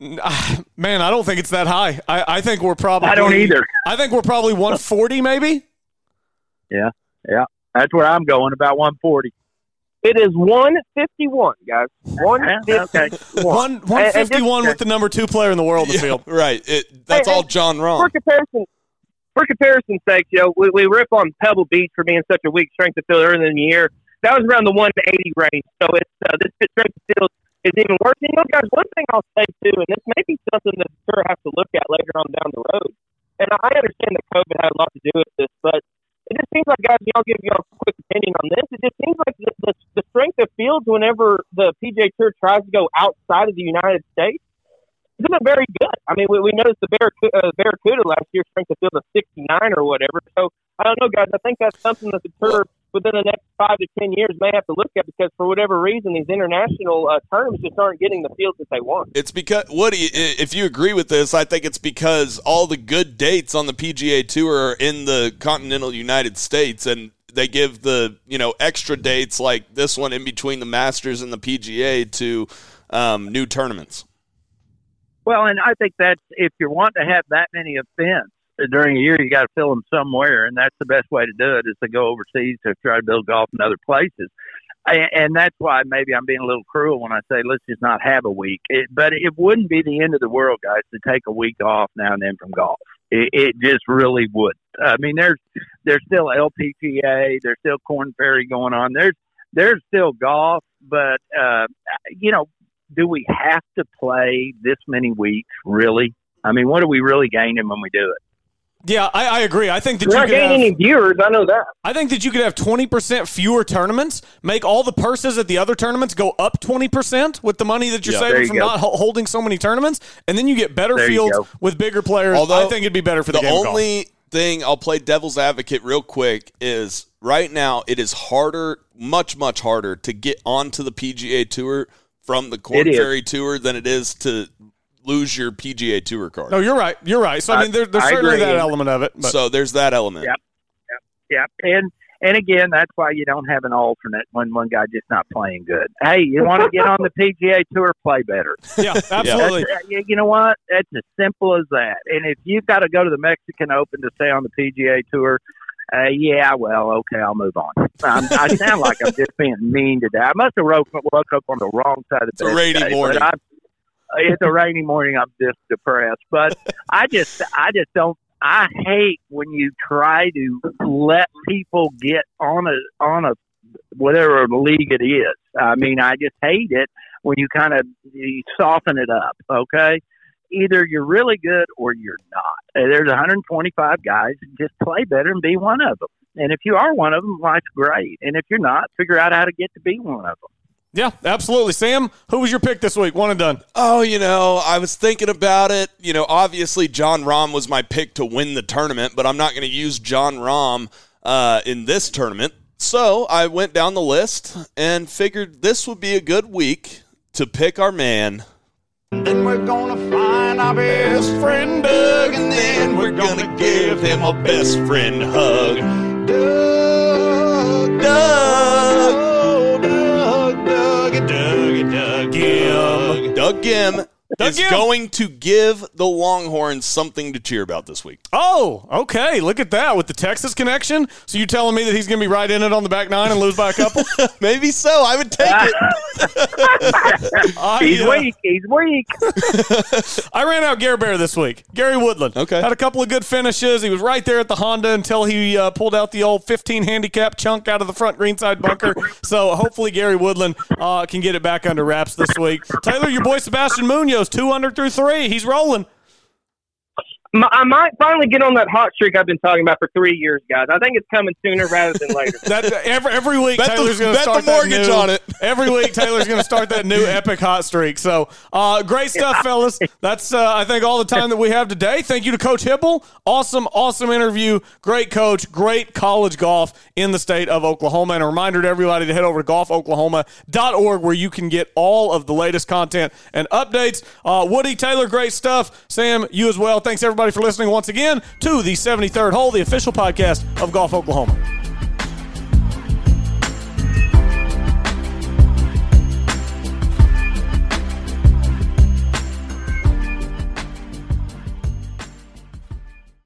man, I don't think it's that high. I, I think we're probably. I don't either. I think we're probably 140, maybe. Yeah, yeah. That's where I'm going. About 140. It is 151, guys. Yeah, okay. 151. And- and with the number two player in the world in the field. Right. It, that's Hey, all John John for comparison, for comparison's sake, you know, we, we rip on Pebble Beach for being such a weak strength of field earlier in the year. That was around the 180 range. So it's uh, this strength of field is even worse. And, you know, guys, one thing I'll say too, and this may be something that tour has to look at later on down the road. And I understand that COVID had a lot to do with this, but it just seems like, guys, y'all give y'all a quick opinion on this. It just seems like the, the, the strength of fields whenever the PJ Tour tries to go outside of the United States isn't very good. I mean, we, we noticed the Barracuda, uh, Barracuda last year strength of field of 69 or whatever. So I don't know, guys. I think that's something that the tour within the next five to ten years may have to look at because for whatever reason these international uh, tournaments just aren't getting the fields that they want. It's because Woody, i- if you agree with this, I think it's because all the good dates on the PGA Tour are in the continental United States, and they give the you know extra dates like this one in between the Masters and the PGA to um, new tournaments. Well, and I think that's if you want to have that many events during a year, you got to fill them somewhere, and that's the best way to do it is to go overseas to try to build golf in other places. And, that's why maybe I'm being a little cruel when I say let's just not have a week. It, but it wouldn't be the end of the world, guys, to take a week off now and then from golf. It, it just really would. I mean, there's there's still LPGA, there's still Korn Ferry going on. There's there's still golf, but uh, you know, do we have to play this many weeks? Really? I mean, what are we really gaining when we do it? Yeah, I, I agree. I think that We're you not could gaining have, any viewers. I know that. I think that you could have twenty percent fewer tournaments, make all the purses at the other tournaments go up twenty percent with the money that you're Yeah. Saving you from go. not ho- holding so many tournaments, and then you get better There fields with bigger players. Although, I think it'd be better for the, the game. of golf. only thing I'll play devil's advocate real quick is right now it is harder, much much harder to get onto the PGA Tour from the Korn It is. Ferry Tour than it is to lose your PGA Tour card. No, you're right. You're right. So I I- mean, there, there's I certainly agree. that element of it. But so there's that element. Yep. Yeah, and and again, that's why you don't have an alternate when one guy just not playing good. Hey, you want to get on the PGA Tour, play better. yeah, absolutely. That's, you know what? That's as simple as that. And if you've got to go to the Mexican Open to stay on the PGA Tour, uh, yeah, well, okay, I'll move on. Um, I sound like I'm just being mean today. I must have woke, woke up on the wrong side of the It's a bed. rainy today, but morning. It's a rainy morning. I'm just depressed, but I just, I just don't. I hate when you try to let people get on a on a whatever league it is. I mean, I just hate it when you kind of you soften it up. Okay, either you're really good or you're not. There's 125 guys. Just play better and be one of them. And if you are one of them, life's great. And if you're not, figure out how to get to be one of them. Yeah, absolutely. Sam, who was your pick this week? One and done. Oh, you know, I was thinking about it. You know, obviously Jon Rahm was my pick to win the tournament, but I'm not going to use Jon Rahm uh, in this tournament. So I went down the list and figured this would be a good week to pick our man. Then we're gonna find our best friend Doug, and then we're gonna give him a best friend hug. Doug, Doug, Doug, Doug. Doug Ghim Doug is Ghim. going to give the Longhorns something to cheer about this week. Oh, okay. Look at that with the Texas connection. So you telling me that he's going to be right in it on the back nine and lose by a couple? Maybe so. I would take it. I, He's uh, weak. He's weak. I ran out Gary Bear this week. Gary Woodland. Okay. Had a couple of good finishes. He was right there at the Honda until he uh, pulled out the old 15 handicap chunk out of the front greenside bunker. so hopefully Gary Woodland uh, can get it back under wraps this week. Taylor, your boy Sebastian Munoz, two under through three. He's rolling. M- I might finally get on that hot streak I've been talking about for three years, guys. I think it's coming sooner rather than later. That every every week Bet the- Taylor's going to bet the start that mortgage new- on it. Every week Taylor's going to start that new epic hot streak. So uh, great stuff, fellas. That's uh, I think all the time that we have today. Thank you to Coach Hybl. Awesome, awesome interview. Great coach. Great college golf in the state of Oklahoma. And a reminder to everybody to head over to golfoklahoma.org where you can get all of the latest content and updates. Uh, Woody Taylor, great stuff. Sam, you as well. Thanks everybody for listening once again to the 73rd hole, the official podcast of Golf Oklahoma.